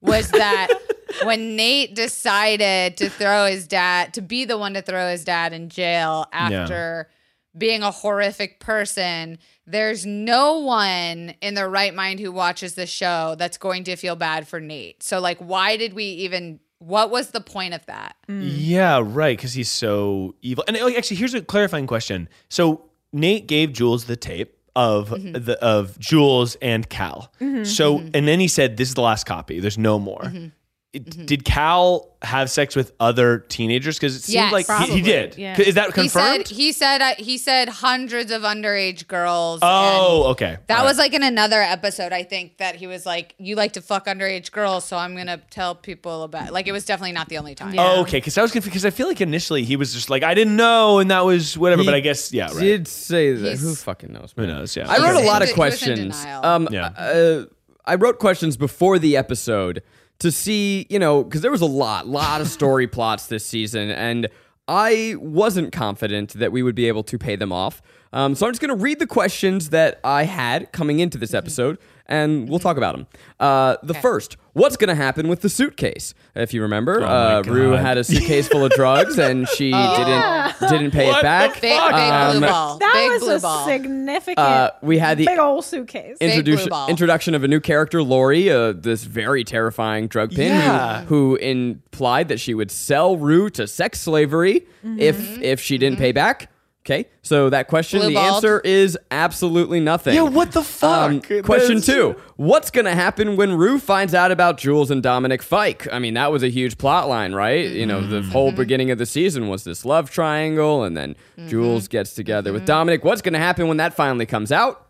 Speaker 3: was that when Nate decided to throw his dad to be the one to throw his dad in jail after being a horrific person, there's no one in their right mind who watches the show that's going to feel bad for Nate. So like why did we even what was the point of that?
Speaker 2: Yeah, right. Because he's so evil. And oh, actually, here's a clarifying question. So Nate gave Jules the tape of
Speaker 3: Mm-hmm.
Speaker 2: the of Jules and Cal. So and then he said, "This is the last copy. There's no more."
Speaker 3: Mm-hmm.
Speaker 2: It- Did Cal have sex with other teenagers? Because it seemed
Speaker 3: Yes.
Speaker 2: like he- he, did.
Speaker 5: yeah.
Speaker 2: Is that
Speaker 3: He
Speaker 2: confirmed?
Speaker 3: said he said uh, he said hundreds of underage girls.
Speaker 2: oh, okay.
Speaker 3: That
Speaker 2: All
Speaker 3: was
Speaker 2: right.
Speaker 3: like in another episode, I think, that he was like, "You like to fuck underage girls, so I'm gonna tell people about." Like, it was definitely not the only time.
Speaker 5: Yeah.
Speaker 2: Oh, okay. Because I was confused. Because I feel like initially he was just like, I didn't know, and that was whatever.
Speaker 4: He
Speaker 2: but I guess, yeah, right.
Speaker 4: Did say that?
Speaker 3: He's-
Speaker 4: Who fucking knows?
Speaker 2: Who knows? Yeah.
Speaker 4: I wrote a lot of
Speaker 3: de- he was in
Speaker 4: questions. Um,
Speaker 2: Yeah.
Speaker 4: uh, I wrote questions before the episode to see, you know, because there was a lot, lot of story plots this season, and I wasn't confident that we would be able to pay them off. Um, so I'm just going to read the questions that I had coming into this episode, and we'll talk about them. Uh, the first, what's going to happen with the suitcase? If you remember,
Speaker 2: my
Speaker 4: uh, Rue had a suitcase full of drugs, and she didn't didn't pay
Speaker 2: What
Speaker 4: it
Speaker 2: the
Speaker 4: back.
Speaker 3: Big, big
Speaker 2: Um,
Speaker 3: blue ball.
Speaker 5: That
Speaker 3: big
Speaker 5: was
Speaker 3: blue
Speaker 5: a
Speaker 3: ball.
Speaker 5: significant.
Speaker 4: Uh, we had the
Speaker 5: big old suitcase.
Speaker 3: Big blue
Speaker 4: introduction of a new character, Lori, uh, this very terrifying drug pin
Speaker 2: Yeah.
Speaker 4: who, who implied that she would sell Rue to sex slavery if if she didn't pay back. Okay, so that question,
Speaker 3: Blue
Speaker 4: the
Speaker 3: balled.
Speaker 4: answer is absolutely nothing.
Speaker 2: yeah, what the fuck?
Speaker 4: Um, question two: What's going to happen when Rue finds out about Jules and Dominic Fike? I mean, that was a huge plot line, right? You know, the whole beginning of the season was this love triangle, and then Jules gets together with Dominic. What's going to happen when that finally comes out?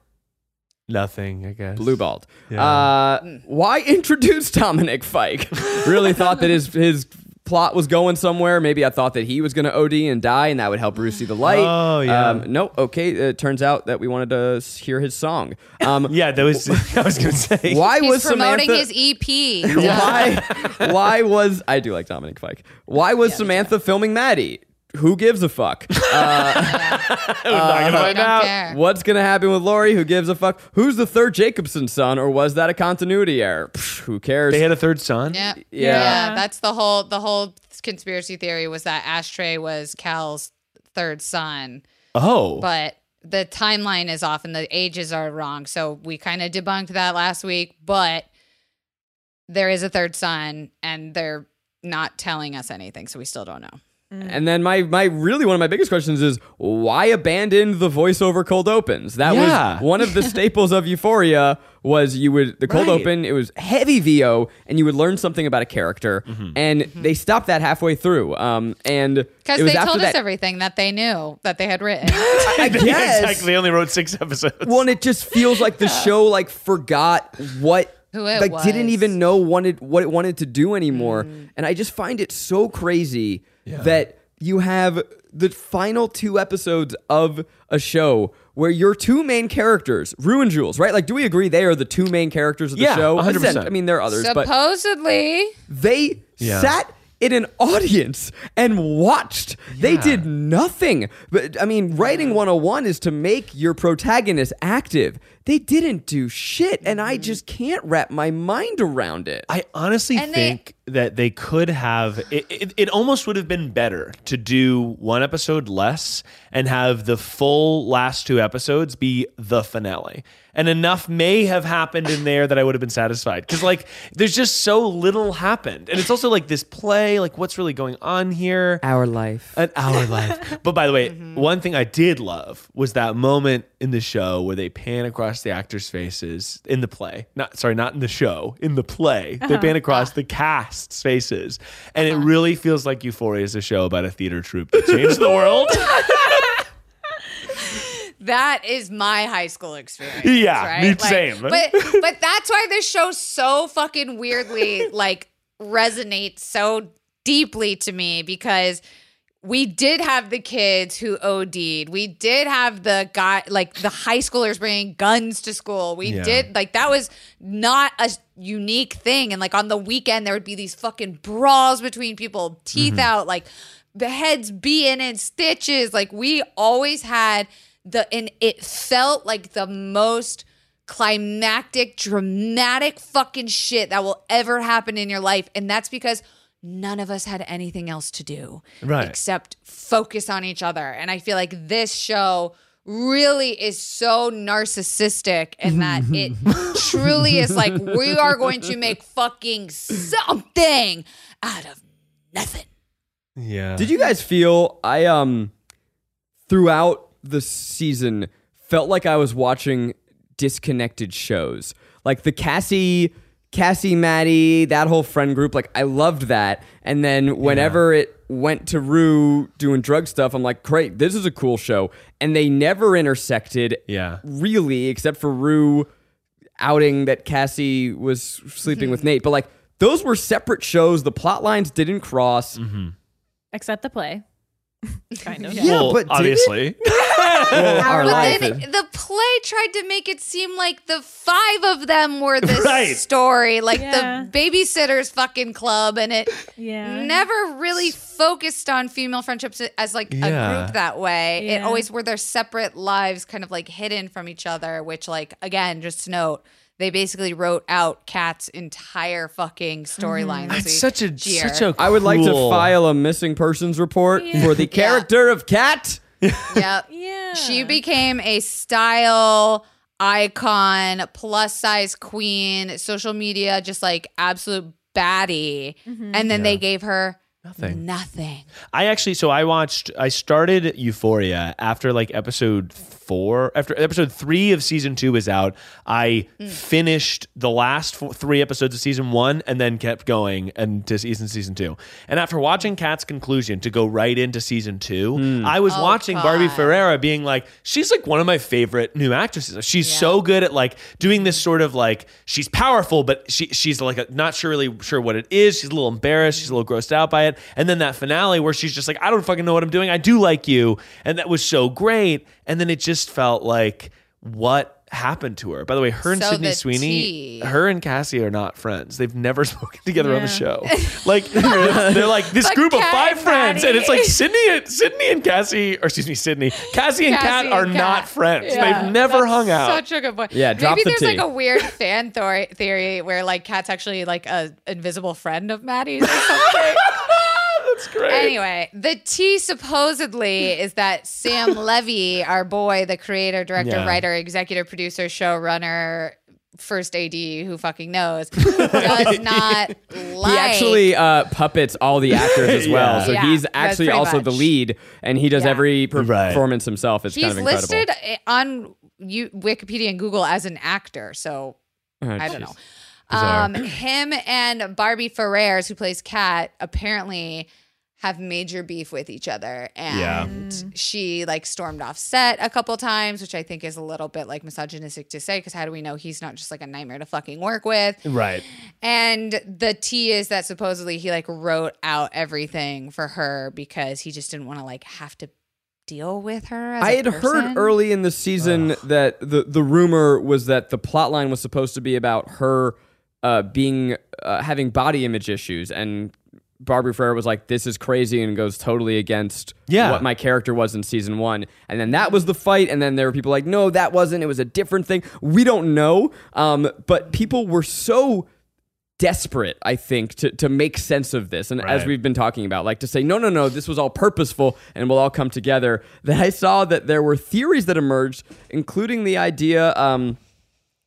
Speaker 2: Nothing, I guess.
Speaker 4: Blue balled.
Speaker 2: Yeah.
Speaker 4: Uh, why introduce Dominic Fike? really thought that his his plot was going somewhere. Maybe I thought that he was going to OD and die, and that would help Bruce see the light.
Speaker 2: Oh, yeah.
Speaker 4: Um, no, okay. It turns out that we wanted to hear his song. Um,
Speaker 2: Yeah, that was. I was gonna say.
Speaker 4: Why
Speaker 3: He's
Speaker 4: was
Speaker 3: promoting
Speaker 4: Samantha?
Speaker 3: his EP.
Speaker 4: why? Why was I do like Dominic Fike? Why was Samantha filming Maddie? Who gives a fuck? Uh,
Speaker 2: We're not gonna find out.
Speaker 3: care.
Speaker 4: what's gonna happen with Lori? Who gives a fuck? Who's the third Jacobson son, or was that a continuity error? Psh, who cares?
Speaker 2: They had a third son.
Speaker 3: Yeah.
Speaker 4: Yeah.
Speaker 3: yeah. That's the whole the whole conspiracy theory was that Ashtray was Cal's third son,
Speaker 2: Oh,
Speaker 3: but the timeline is off and the ages are wrong. So we kind of debunked that last week, but there is a third son and they're not telling us anything, so we still don't know.
Speaker 4: And then my my really one of my biggest questions is why abandon the voiceover cold opens? That
Speaker 2: Yeah.
Speaker 4: was one of the staples of Euphoria was you would the cold
Speaker 2: Right.
Speaker 4: open it was heavy VO and you would learn something about a character mm-hmm. and mm-hmm. they stopped that halfway through. Um and
Speaker 3: Because
Speaker 4: it was
Speaker 3: they
Speaker 4: after
Speaker 3: told
Speaker 4: that
Speaker 3: us everything that they knew that they had written.
Speaker 4: I
Speaker 2: Yeah,
Speaker 4: guess
Speaker 2: exactly. They only wrote six episodes.
Speaker 4: Well, and it just feels like the show like forgot what
Speaker 3: Who it
Speaker 4: like didn't even know wanted what it wanted to do anymore. Mm. And I just find it so crazy that you have the final two episodes of a show where your two main characters, Rue and Jules, right? Like, do we agree they are the two main characters of the
Speaker 2: Yeah,
Speaker 4: show?
Speaker 2: 100%.
Speaker 4: Essen- I mean, there are others, but
Speaker 3: Supposedly,
Speaker 4: they
Speaker 2: Yeah.
Speaker 4: sat in an audience and watched. They did nothing. But I mean, writing 101 is to make your protagonist active. They didn't do shit, and I mm-hmm. just can't wrap my mind around it.
Speaker 2: I honestly
Speaker 3: And they-
Speaker 2: think that they could have. It, it, it almost would have been better to do one episode less and have the full last two episodes be the finale. And enough may have happened in there that I would have been satisfied. Because, like, there's just so little happened. And it's also like this play, like, what's really going on here?
Speaker 4: Our life.
Speaker 2: An hour life. But by the way, mm-hmm. one thing I did love was that moment in the show where they pan across the actors' faces in the play. Not sorry, not in the show, in the play. They uh-huh. pan across the cast's faces. And it uh-huh. really feels like Euphoria is a show about a theater troupe that changed the world.
Speaker 3: that is my high school experience.
Speaker 2: Yeah,
Speaker 3: right?
Speaker 2: me
Speaker 3: Like,
Speaker 2: same.
Speaker 3: But but that's why this show so fucking weirdly like resonates so deeply to me because we did have the kids who OD'd. We did have the guy, like the high schoolers bringing guns to school. We
Speaker 2: Yeah.
Speaker 3: did, like, that was not a unique thing. And, like, on the weekend, there would be these fucking brawls between people, teeth
Speaker 2: Mm-hmm.
Speaker 3: out, like, the heads being in stitches. Like, we always had the, and it felt like the most climactic, dramatic fucking shit that will ever happen in your life. And that's because none of us had anything else to do
Speaker 2: Right.
Speaker 3: except focus on each other. And I feel like this show really is so narcissistic and that it truly is like we are going to make fucking something out of nothing.
Speaker 2: Yeah.
Speaker 4: Did you guys feel I um throughout the season felt like I was watching disconnected shows. Like the Cassie Cassie Maddie, that whole friend group, like I loved that. And then whenever it went to Rue doing drug stuff, I'm like, great, this is a cool show. And they never intersected
Speaker 2: Yeah.
Speaker 4: really, except for Rue outing that Cassie was sleeping with mm-hmm. Nate. But like those were separate shows. The plot lines didn't cross. Mm-hmm.
Speaker 5: Except the play. kind of.
Speaker 4: Yeah,
Speaker 2: Well,
Speaker 4: but did it?
Speaker 2: obviously.
Speaker 4: Well, our
Speaker 3: But
Speaker 4: life
Speaker 3: then
Speaker 4: is-
Speaker 3: the play tried to make it seem like the five of them were this
Speaker 2: Right.
Speaker 3: story, like
Speaker 5: Yeah.
Speaker 3: the babysitters fucking club, and it
Speaker 5: Yeah.
Speaker 3: never really focused on female friendships as like a
Speaker 2: Yeah.
Speaker 3: group that way. It
Speaker 5: Yeah.
Speaker 3: always were their separate lives, kind of like hidden from each other. Which, like, again, just to note. They basically wrote out Kat's entire fucking storyline. this
Speaker 2: It's such a
Speaker 3: year.
Speaker 2: such a
Speaker 4: I would like to
Speaker 2: cruel-
Speaker 4: file a missing persons report for the character of Kat.
Speaker 3: Yep.
Speaker 5: Yeah.
Speaker 3: She became a style icon, plus size queen, social media, just like absolute baddie. Mm-hmm. And then they gave her
Speaker 2: Nothing.
Speaker 3: Nothing.
Speaker 2: I actually, so I watched, I started Euphoria after like episode four, after episode three of season two was out. I finished the last four, three episodes of season one and then kept going and to season season two. And after watching Kat's conclusion to go right into season two, hmm. I was oh, watching Barbie
Speaker 3: God.
Speaker 2: Ferreira being like, she's like one of my favorite new actresses. She's so good at like doing this sort of like she's powerful, but she she's like a, not sure really sure what it is. She's a little embarrassed. She's a little grossed out by it. And then that finale where she's just like, I don't fucking know what I'm doing. I do like you, and that was so great. And then it just felt like what happened to her. By the way, her and
Speaker 3: So
Speaker 2: Sydney Sweeney,
Speaker 3: tea.
Speaker 2: her and Cassie are not friends. They've never spoken together on the show. Like they're, they're like this
Speaker 3: But
Speaker 2: group of five
Speaker 3: and
Speaker 2: friends, and it's like
Speaker 3: Maddie.
Speaker 2: Sydney and Sydney and Cassie, or excuse me, Sydney, Cassie and Kat
Speaker 3: Cassie
Speaker 2: are
Speaker 3: and
Speaker 2: not friends.
Speaker 3: Yeah,
Speaker 2: They've never
Speaker 3: that's
Speaker 2: hung out.
Speaker 3: Such a good point.
Speaker 4: Yeah, drop
Speaker 3: maybe
Speaker 4: the
Speaker 3: there's
Speaker 4: tea.
Speaker 3: like a weird fan thor- theory where like Kat's actually like a invisible friend of Maddie's or something.
Speaker 2: That's great.
Speaker 3: Anyway, the tea supposedly is that Sam Levy, our boy, the creator, director,
Speaker 2: Yeah.
Speaker 3: writer, executive producer, showrunner, first AD, who fucking knows, does not like.
Speaker 4: He actually uh, puppets all the actors as well.
Speaker 2: Yeah.
Speaker 4: So
Speaker 3: Yeah,
Speaker 4: he's actually
Speaker 3: pretty
Speaker 4: also the lead, and he does
Speaker 3: Yeah.
Speaker 4: every per-
Speaker 2: Right.
Speaker 4: performance himself. It's
Speaker 3: He's
Speaker 4: kind of incredible.
Speaker 3: listed on you, Wikipedia and Google as an actor, so
Speaker 4: Oh,
Speaker 3: I don't know. Um, him and Barbie Ferreira, who plays Kat, apparently have major beef with each other, and she like stormed off set a couple times, which I think is a little bit like misogynistic to say because how do we know he's not just like a nightmare to fucking work with?
Speaker 2: right.
Speaker 3: And the tea is that supposedly he like wrote out everything for her because he just didn't want to like have to deal with her. As
Speaker 4: I
Speaker 3: a
Speaker 4: had heard early in the season that the the rumor was that the plot line was supposed to be about her uh, being uh, having body image issues, and Barbie Ferreira was like, "This is crazy," and goes totally against
Speaker 2: Yeah.
Speaker 4: what my character was in season one. And then that was the fight, and then there were people like, "No, that wasn't. It was a different thing." We don't know, um, but people were so desperate, I think, to, to make sense of this. And as we've been talking about, like to say, no, no, no, this was all purposeful and we'll all come together. That I saw that there were theories that emerged, including the idea um,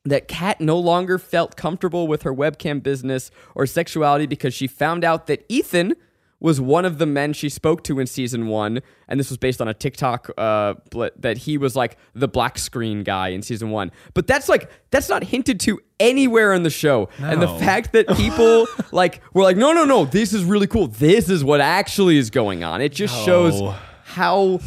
Speaker 4: that Kat no longer felt comfortable with her webcam business or sexuality because she found out that Ethan was one of the men she spoke to in season one, and this was based on a TikTok uh, that he was like the black screen guy in season one. But that's like that's not hinted to anywhere in the show, and the fact that people like were like, no, no, no, this is really cool. This is what actually is going on. It just shows how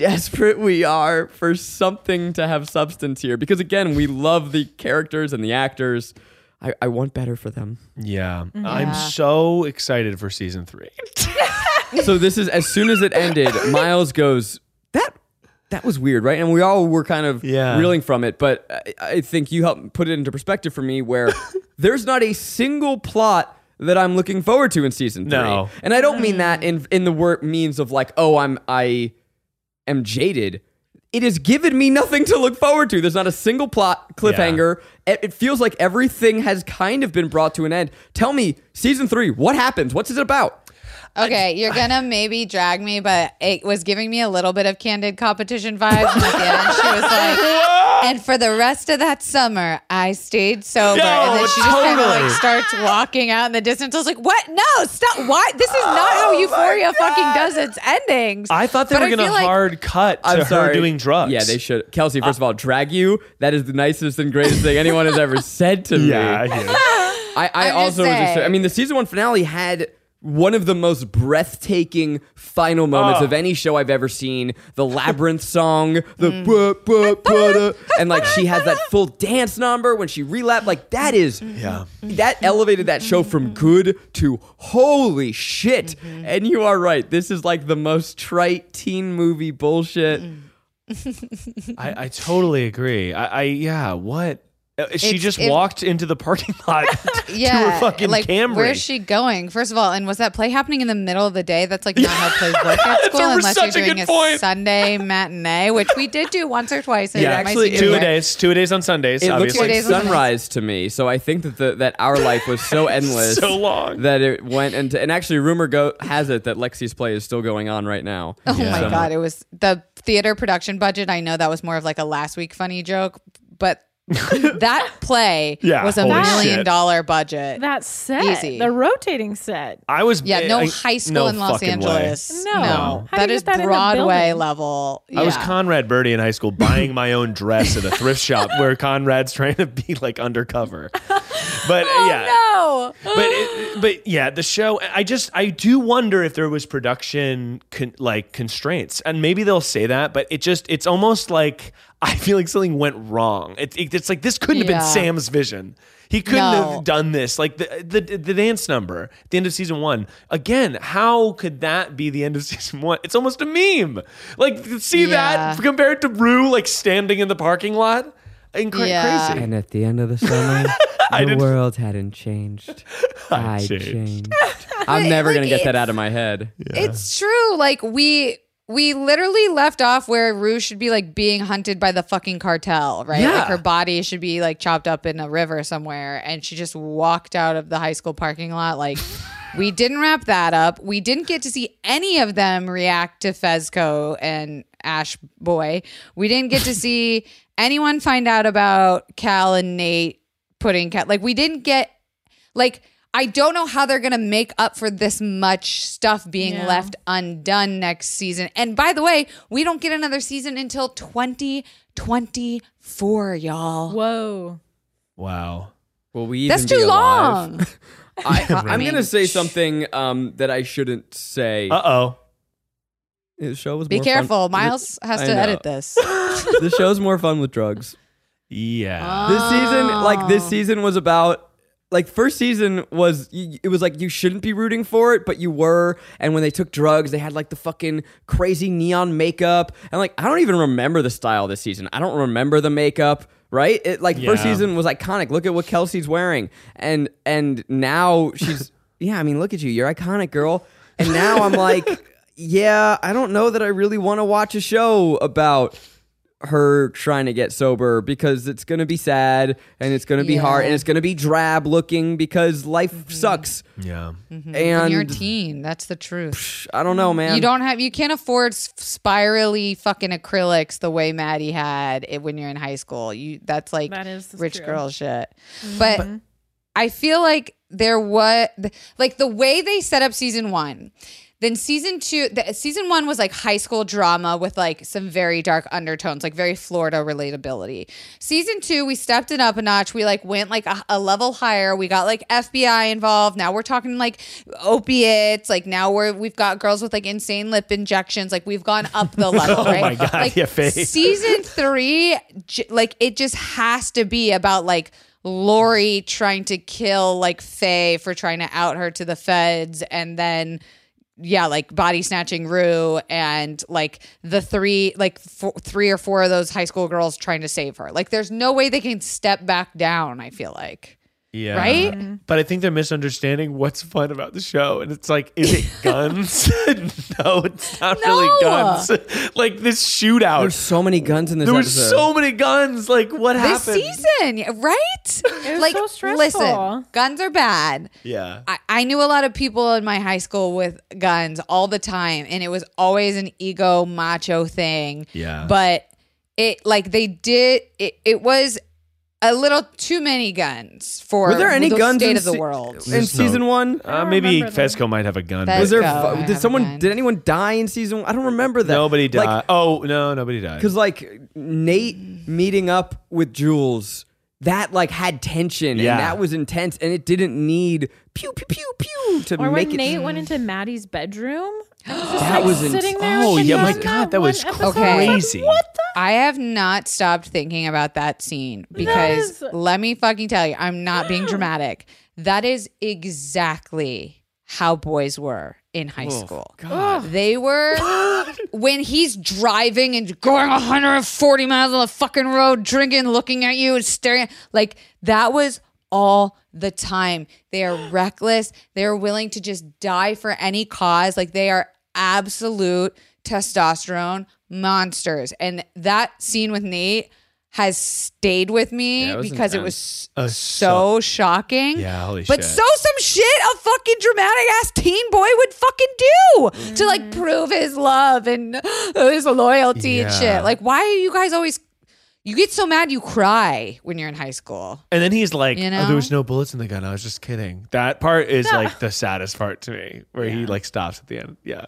Speaker 4: desperate we are for something to have substance here. Because again, we love the characters and the actors. I, I want better for them.
Speaker 2: Yeah. Mm-hmm. I'm so excited for season three.
Speaker 4: so this is as soon as it ended, Miles goes, That that was weird, right? And we all were kind of
Speaker 2: Yeah.
Speaker 4: reeling from it, but I, I think you helped put it into perspective for me where there's not a single plot that I'm looking forward to in season three.
Speaker 2: No.
Speaker 4: And I don't mean mm-hmm. that in in the word means of like, oh, I'm I am jaded. it has given me nothing to look forward to. There's not a single plot cliffhanger. It, it feels like everything has kind of been brought to an end. Tell me, season three, what happens? What's it about?
Speaker 3: Okay, you're gonna maybe drag me, but it was giving me a little bit of candid competition vibes. And at the end, she was like, "And for the rest of that summer, I stayed sober." and then
Speaker 2: No,
Speaker 3: she just kind of like starts walking out in the distance. I was like, "What? No, stop! Why? This is not how oh Euphoria fucking does its endings."
Speaker 2: I thought they
Speaker 3: But
Speaker 2: were
Speaker 3: I
Speaker 2: going to
Speaker 3: feel like-
Speaker 2: hard cut to
Speaker 4: I'm
Speaker 2: her
Speaker 4: sorry.
Speaker 2: doing drugs.
Speaker 4: Yeah, they should. Kelsey, first of all, drag you. That is the nicest and greatest thing anyone has ever said to me.
Speaker 2: Yeah, yeah.
Speaker 4: I, I
Speaker 3: I'm
Speaker 4: also
Speaker 3: just
Speaker 4: was just, I mean, the season one finale had one of the most breathtaking final moments
Speaker 2: Oh.
Speaker 4: of any show I've ever seen. The Labrinth song, the buh, buh, buh, duh, and like she has that full dance number when she relapsed. Like that is
Speaker 2: Yeah.
Speaker 4: that elevated that show from good to holy shit. And you are right. This is like the most trite teen movie bullshit.
Speaker 2: I, I totally agree. I, I yeah. What? Uh, She
Speaker 3: It's-
Speaker 2: just
Speaker 3: it-
Speaker 2: walked into the parking lot
Speaker 3: yeah,
Speaker 2: to her fucking
Speaker 3: like
Speaker 2: Camry.
Speaker 3: where's she going? First of all, and was that play happening in the middle of the day? That's like not how plays work at school,
Speaker 2: a-
Speaker 3: unless you're doing
Speaker 2: good
Speaker 3: a. Sunday matinee, which we did do once or twice.
Speaker 2: Yeah,
Speaker 3: my
Speaker 4: actually-
Speaker 3: senior
Speaker 2: two
Speaker 3: year.
Speaker 2: days, two days on Sundays.
Speaker 4: It looks like
Speaker 3: days on Sunday.
Speaker 4: sunrise to me. So I think that the, that our life was so endless,
Speaker 2: So long.
Speaker 4: that it went into. And actually, rumor go has it that Lexi's play is still going on right now.
Speaker 3: Oh my
Speaker 2: Yeah.
Speaker 3: god, it was the theater production budget. I know that was more of like a last week funny joke, but that play
Speaker 2: Yeah,
Speaker 3: was a million
Speaker 2: shit.
Speaker 3: dollar budget.
Speaker 5: That set,
Speaker 3: Easy.
Speaker 5: the rotating set.
Speaker 2: I was
Speaker 3: yeah, no
Speaker 2: I-
Speaker 3: high school
Speaker 2: no
Speaker 3: in Los
Speaker 2: fucking way.
Speaker 3: Angeles.
Speaker 5: No.
Speaker 3: no,
Speaker 5: How do
Speaker 3: that
Speaker 5: you
Speaker 3: is
Speaker 5: get that in the
Speaker 3: Broadway
Speaker 5: building?
Speaker 3: level.
Speaker 2: I was Conrad Birdie in high school buying my own dress at a thrift shop where Conrad's trying to be like undercover. But oh, yeah.
Speaker 3: no.
Speaker 2: But it, but yeah, the show I just I do wonder if there was production con, like constraints. And maybe they'll say that, but it just it's almost like I feel like something went wrong. It, it- it's like this couldn't have been Sam's vision. He couldn't
Speaker 3: No.
Speaker 2: have done this. Like the, the the dance number at the end of season one. Again, how could that be the end of season one? It's almost a meme. Like see
Speaker 3: Yeah.
Speaker 2: that compared to Rue like standing in the parking lot. Incra-
Speaker 3: Yeah.
Speaker 2: Crazy.
Speaker 4: And at the end of the summer,
Speaker 2: I
Speaker 4: the world hadn't changed. I,
Speaker 2: changed.
Speaker 4: changed. I'm never
Speaker 3: like,
Speaker 4: gonna get that out of my head.
Speaker 3: It's true. Like we we literally left off where Rue should be like being hunted by the fucking cartel, right?
Speaker 2: Yeah.
Speaker 3: Like her body should be like chopped up in a river somewhere, and she just walked out of the high school parking lot. Like we didn't wrap that up. We didn't get to see any of them react to Fezco and Ash Boy. We didn't get to see anyone find out about Cal and Nate putting Cal. Like we didn't get like I don't know how they're going to make up for this much stuff being
Speaker 5: Yeah.
Speaker 3: left undone next season. And by the way, we don't get another season until 2024, y'all.
Speaker 5: Whoa.
Speaker 2: Wow.
Speaker 4: Will we
Speaker 3: That's
Speaker 4: be
Speaker 3: too
Speaker 4: alive?
Speaker 3: long.
Speaker 4: I, I, am
Speaker 3: mean,
Speaker 4: gonna say something um, that I shouldn't say.
Speaker 2: Uh oh.
Speaker 4: the show was
Speaker 3: Be
Speaker 4: more
Speaker 3: careful.
Speaker 4: Fun.
Speaker 3: Miles has
Speaker 4: I
Speaker 3: to
Speaker 4: know.
Speaker 3: edit this.
Speaker 4: the show's more fun with drugs.
Speaker 2: Yeah.
Speaker 4: This season, like this
Speaker 3: Oh.
Speaker 4: season, was about like first season was it was like you shouldn't be rooting for it, but you were. And when they took drugs, they had like the fucking crazy neon makeup, and like I don't even remember the style this season. I don't remember the makeup. Right? It like first season was iconic. Look at what Kelsey's wearing, and and now she's yeah. I mean, look at you. You're iconic, girl. And now I'm like, yeah. I don't know that I really want to watch a show about her trying to get sober because it's going to be sad and it's going to be hard and it's going to be drab looking because life mm-hmm. sucks.
Speaker 2: Yeah. Mm-hmm.
Speaker 3: And
Speaker 4: And
Speaker 3: you're a teen. That's the truth.
Speaker 4: I don't know, man.
Speaker 3: You don't have, you can't afford s- spirally fucking acrylics the way Maddie had it when you're in high school. You, that's like
Speaker 5: That is
Speaker 3: rich
Speaker 5: true.
Speaker 3: girl shit. Mm-hmm. But I feel like there was like the way they set up season one. Then season two, the, season one was like high school drama with like some very dark undertones, like very Florida relatability. Season two, we stepped it up a notch. We like went like a, a level higher. We got like FBI involved. Now we're talking like opiates. Like now we're we've got girls with like insane lip injections. Like we've gone up the level.
Speaker 2: Oh
Speaker 3: right?
Speaker 2: my God,
Speaker 3: Like,
Speaker 2: yeah, Faye.
Speaker 3: season three, j- like it just has to be about like Lori trying to kill like Faye for trying to out her to the feds, and then yeah, like body snatching Rue, and like the three, like four, three or four of those high school girls trying to save her. Like, there's no way they can step back down. I feel like.
Speaker 2: Yeah.
Speaker 3: Right? Mm-hmm.
Speaker 2: But I think they're misunderstanding what's fun about the show. And it's like, is it guns? no, it's not really guns. like this shootout.
Speaker 4: There's so many guns in this
Speaker 2: there was so many guns. Like what
Speaker 3: This
Speaker 2: happened?
Speaker 3: This season, right?
Speaker 5: was
Speaker 3: like,
Speaker 5: so stressful.
Speaker 3: listen, guns are bad.
Speaker 2: Yeah.
Speaker 3: I, I knew a lot of people in my high school with guns all the time, and it was always an ego macho thing.
Speaker 2: Yeah.
Speaker 3: But it like they did it, it was a little too many guns for
Speaker 4: Were there any
Speaker 3: the
Speaker 4: guns
Speaker 3: state
Speaker 4: in
Speaker 3: of the
Speaker 4: se-
Speaker 3: world.
Speaker 4: in
Speaker 2: There's no-
Speaker 4: season one?
Speaker 2: Uh, maybe. Fezco might have a gun.
Speaker 3: Fez-
Speaker 2: but
Speaker 4: Was there?
Speaker 3: Let's Have
Speaker 4: did
Speaker 3: a
Speaker 4: someone?
Speaker 3: gun.
Speaker 4: Did anyone die in season? one? I don't remember that.
Speaker 2: nobody died.
Speaker 4: Like,
Speaker 2: oh no, nobody died.
Speaker 4: Because like Nate meeting up with Jules, that like had tension
Speaker 2: Yeah.
Speaker 4: and that was intense, and it didn't need pew pew pew pew to be.
Speaker 5: Or
Speaker 4: make
Speaker 5: when
Speaker 4: it.
Speaker 5: Nate went into Maddie's bedroom. I was just
Speaker 4: That
Speaker 5: like
Speaker 4: was ins-
Speaker 5: sitting there.
Speaker 2: Oh,
Speaker 5: with
Speaker 2: yeah, my God, that was
Speaker 5: episode. I was like,
Speaker 2: crazy.
Speaker 5: what the?
Speaker 3: I have not stopped thinking about that scene because
Speaker 5: is-
Speaker 3: let me fucking tell you, I'm not being dramatic. That is exactly how boys were in high school. God. They were when he's driving and going 140 miles on the fucking road, drinking, looking at you and staring like that was all the time. They are reckless. They are willing to just die for any cause. Like they are absolute testosterone monsters. And that scene with Nate has stayed with me
Speaker 4: Yeah, it was
Speaker 3: because it
Speaker 4: intense.
Speaker 3: was
Speaker 2: Uh,
Speaker 3: so, shocking.
Speaker 2: Yeah, holy
Speaker 3: but
Speaker 2: shit.
Speaker 3: so some shit a fucking dramatic ass teen boy would fucking do to like prove his love and his loyalty and
Speaker 2: Yeah.
Speaker 3: shit. Like, why are you guys always? You get so mad you cry when you're in high school.
Speaker 2: And then he's like,
Speaker 3: You
Speaker 2: "Oh, there was no bullets in the gun. I was just kidding." That part is like the saddest part to me, where he like stops at the end. Yeah.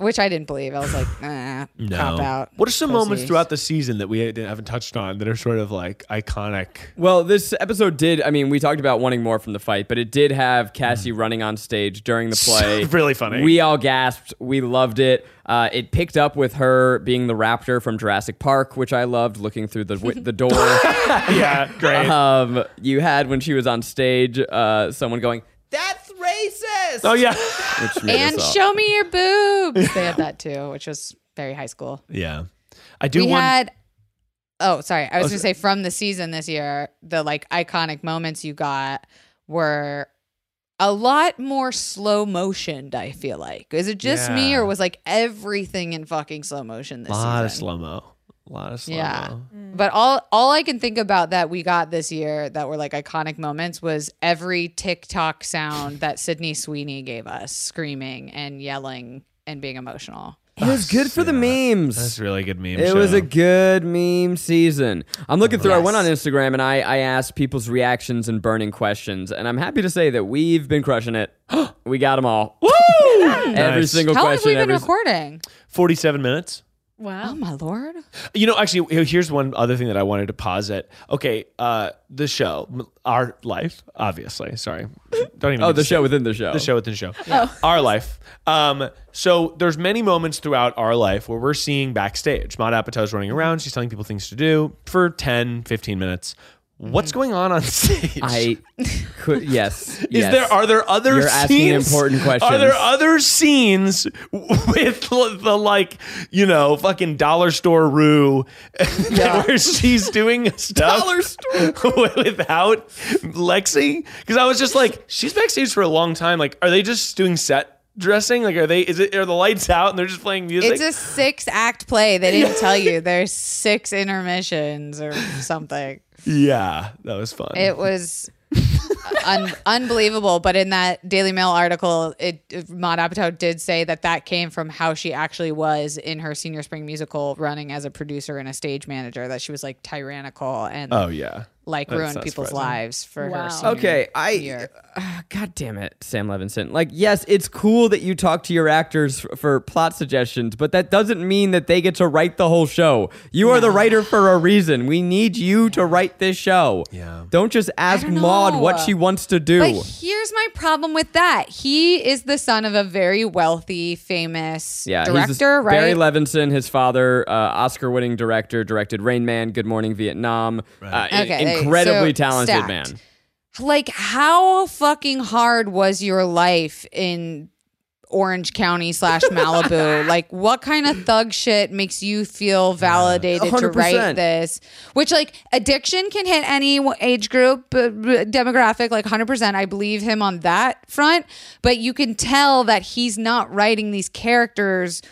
Speaker 3: Which I didn't believe. I was like, nah,
Speaker 2: No.
Speaker 3: cop out.
Speaker 2: What are some moments throughout the season that we haven't touched on that are sort of like iconic?
Speaker 4: Well, this episode did. I mean, we talked about wanting more from the fight, but it did have Cassie running on stage during the play.
Speaker 2: really funny.
Speaker 4: We all gasped. We loved it. Uh, it picked up with her being the raptor from Jurassic Park, which I loved. Looking through the wi- the door.
Speaker 2: yeah, great.
Speaker 4: um, you had when she was on stage, uh, someone going, "That's racist."
Speaker 2: oh yeah,
Speaker 4: Which
Speaker 3: And show me your boobs. they had that too, which was very high school.
Speaker 2: yeah. I do
Speaker 3: we
Speaker 2: want.
Speaker 3: had oh sorry i was
Speaker 2: Oh,
Speaker 3: gonna say from the season this year the like iconic moments you got were a lot more slow motioned i feel like is it just me or was like everything in fucking slow motion this
Speaker 2: a lot of slow mo. A lot of slow mo.
Speaker 3: yeah but all all i can think about that we got this year that were like iconic moments was every tiktok sound that sydney sweeney gave us screaming and yelling and being emotional
Speaker 4: It was good for the memes.
Speaker 2: That's really good meme.
Speaker 4: It
Speaker 2: show.
Speaker 4: was a good meme season. I'm looking through. I went on Instagram and I, I asked people's reactions and burning questions, and I'm happy to say that we've been crushing it. we got them all. Woo! Every
Speaker 2: Nice.
Speaker 4: single
Speaker 3: how long have we been
Speaker 4: every,
Speaker 3: recording
Speaker 2: forty-seven minutes.
Speaker 5: Wow.
Speaker 3: oh my lord
Speaker 2: You know, actually, here's one other thing that I wanted to posit. Okay, uh, the show, our life, obviously. Sorry, don't even.
Speaker 4: oh, the
Speaker 2: to say
Speaker 4: show within the show.
Speaker 2: the show within the show. Our life. Um, so there's many moments throughout our life where we're seeing backstage. Maude Apatow's running around. She's telling people things to do for 10, 15 minutes. What's going on on stage?
Speaker 4: I could. Yes.
Speaker 2: Is
Speaker 4: yes.
Speaker 2: there are there other
Speaker 4: You're asking
Speaker 2: scenes?
Speaker 4: important
Speaker 2: Are there other scenes with the, the, like you know fucking dollar store Rue where she's doing stuff
Speaker 4: Dollar store.
Speaker 2: without Lexi? Because I was just like, she's backstage for a long time. Like, are they just doing set dressing? Like, are they? Is it? Are the lights out and they're just playing music?
Speaker 3: It's a six act play. They didn't tell you there's six intermissions or something.
Speaker 2: Yeah, that was fun.
Speaker 3: It was un- unbelievable. But in that Daily Mail article, it Maude Apatow did say that that came from how she actually was in her senior spring musical, running as a producer and a stage manager. That she was like tyrannical and
Speaker 2: oh yeah.
Speaker 3: like
Speaker 2: that's
Speaker 3: ruined people's
Speaker 2: surprising.
Speaker 3: lives for
Speaker 5: Wow.
Speaker 3: her. Senior
Speaker 4: Okay, I.
Speaker 3: year.
Speaker 4: Uh, God damn it, Sam Levinson. Like, yes, it's cool that you talk to your actors f- for plot suggestions, but that doesn't mean that they get to write the whole show. You are the writer for a reason. We need you to write this show.
Speaker 2: Yeah.
Speaker 4: Don't just ask
Speaker 3: don't
Speaker 4: Maude what she wants to do.
Speaker 3: But here's my problem with that. He is the son of a very wealthy, famous
Speaker 4: yeah,
Speaker 3: director,
Speaker 4: this-
Speaker 3: right?
Speaker 4: Barry Levinson, his father, uh, Oscar-winning director, directed Rain Man, Good Morning Vietnam. Uh,
Speaker 3: Okay,
Speaker 4: incredibly
Speaker 3: so
Speaker 4: talented
Speaker 3: stacked.
Speaker 4: man.
Speaker 3: like how fucking hard was your life in Orange County slash Malibu. like, what kind of thug shit makes you feel validated to
Speaker 4: 100%.
Speaker 3: write this? Which, like, addiction can hit any age group, uh, demographic, like 100%. I believe him on that front. But you can tell that he's not writing these characters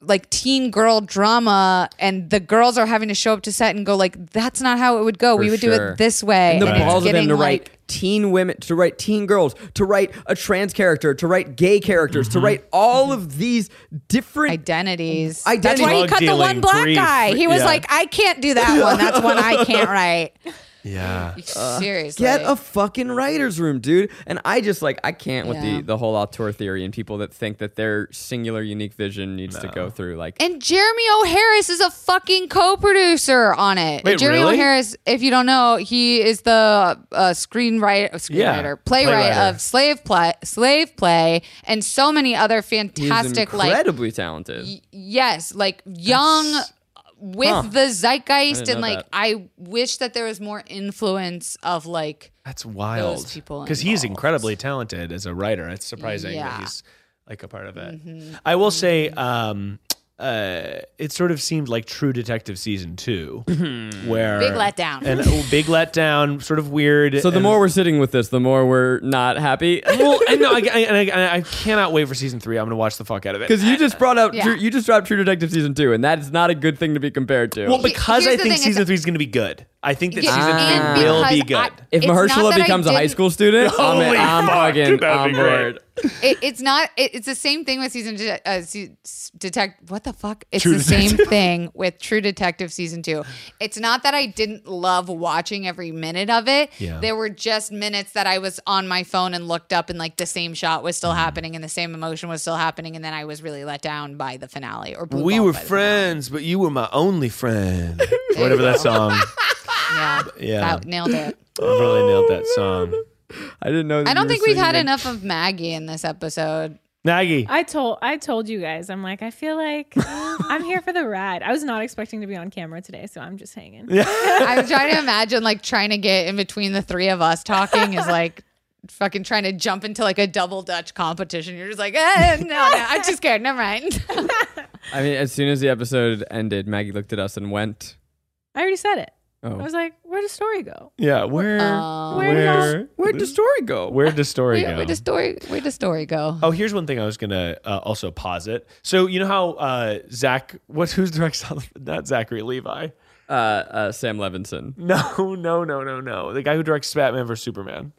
Speaker 3: like teen girl drama and the girls are having to show up to set and go like that's not how it would go we
Speaker 4: For
Speaker 3: would do it this way
Speaker 4: And the
Speaker 3: it's
Speaker 4: balls of him
Speaker 3: getting,
Speaker 4: to
Speaker 3: like,
Speaker 4: write teen women, to write teen girls, to write a trans character, to write gay characters, to write all of these different
Speaker 3: identities.
Speaker 4: Identities.
Speaker 3: That's why he cut the one black
Speaker 2: grief,
Speaker 3: guy. He was
Speaker 2: yeah.
Speaker 3: like, I can't do that one. That's one I can't write.
Speaker 2: Yeah.
Speaker 3: Seriously.
Speaker 4: Get a fucking writer's room, dude. And I just like I can't with
Speaker 3: Yeah.
Speaker 4: the the whole auteur theory and people that think that their singular unique vision needs to go through like
Speaker 3: and Jeremy O. Harris is a fucking co-producer on it.
Speaker 2: Wait,
Speaker 3: Jeremy
Speaker 2: really?
Speaker 3: O. Harris, if you don't know, he is the uh, screenwriter, screenwriter,
Speaker 2: Yeah,
Speaker 3: playwright
Speaker 2: playwriter.
Speaker 3: of Slave Play, Slave Play, and so many other
Speaker 4: he's
Speaker 3: fantastic, like
Speaker 4: incredibly talented.
Speaker 3: yes, like young with
Speaker 4: Huh.
Speaker 3: the zeitgeist, and like
Speaker 4: that.
Speaker 3: I wish that there was more influence of like
Speaker 2: That's wild.
Speaker 3: People
Speaker 2: Because he's incredibly talented as a writer. It's surprising
Speaker 3: Yeah.
Speaker 2: that he's like a part of it. I will say, um, uh, it sort of seemed like True Detective season two, where
Speaker 3: Big letdown.
Speaker 2: and oh, big letdown, sort of weird.
Speaker 4: So the
Speaker 2: and-
Speaker 4: more we're sitting with this, the more we're not happy.
Speaker 2: well, I know, I, I, and I, I cannot wait for season three. I'm going to watch the fuck out of it.
Speaker 4: Because you just brought out,
Speaker 3: Yeah.
Speaker 4: True, you just dropped True Detective season two, and that is not a good thing to be compared to.
Speaker 2: well, because I
Speaker 3: here's the
Speaker 2: think
Speaker 3: thing,
Speaker 2: season
Speaker 3: it's-
Speaker 2: three is going to be good. I think that
Speaker 3: Yeah,
Speaker 2: season
Speaker 3: and
Speaker 2: three will be
Speaker 3: because
Speaker 2: good.
Speaker 3: I-
Speaker 4: if
Speaker 3: it's not
Speaker 4: Mahershala
Speaker 3: that I
Speaker 4: becomes a high
Speaker 3: didn't-
Speaker 4: school student, I'm,
Speaker 2: Holy
Speaker 4: I'm
Speaker 2: fuck,
Speaker 4: fucking
Speaker 2: dude, that'd
Speaker 4: on
Speaker 2: be great.
Speaker 4: board.
Speaker 3: It, it's not. It, it's the same thing with season de- uh, se- detect. What the fuck? It's
Speaker 2: True
Speaker 3: the same thing with True Detective season two. It's not that I didn't love watching every minute of it.
Speaker 2: Yeah.
Speaker 3: There were just minutes that I was on my phone and looked up, and like the same shot was
Speaker 2: Mm.
Speaker 3: still happening, and the same emotion was still happening, and then I was really let down by the finale. Or
Speaker 2: we were friends, but you were my only friend. Whatever that song.
Speaker 3: Yeah,
Speaker 2: Yeah.
Speaker 3: That- nailed it.
Speaker 2: I really nailed that song.
Speaker 4: I didn't know. That
Speaker 3: I don't think we've had
Speaker 4: singing.
Speaker 3: enough of Maggie in this episode.
Speaker 2: Maggie.
Speaker 5: I told I told you guys. I'm like, I feel like I'm here for the ride. I was not expecting to be on camera today, so I'm just hanging.
Speaker 3: I'm trying to imagine like trying to get in between the three of us talking is like fucking trying to jump into like a double Dutch competition. You're just like, eh, no, no, I'm too scared. Never mind.
Speaker 4: I mean, as soon as the episode ended, Maggie looked at us and went,
Speaker 5: I already said it. I
Speaker 4: "Oh,
Speaker 5: was like, where'd the story go?
Speaker 2: Yeah, where
Speaker 3: Um,
Speaker 5: Where did
Speaker 2: where
Speaker 4: where'd the story go?"
Speaker 2: where'd the story
Speaker 3: Where,
Speaker 2: go?
Speaker 3: where the story? Where the story go?
Speaker 2: Oh, here's one thing I was gonna uh, also posit. So you know how uh, Zach, what who's directs not Zachary Levi?
Speaker 4: Uh, uh, Sam Levinson.
Speaker 2: No, no, no, no, no. The guy who directs Batman vs Superman.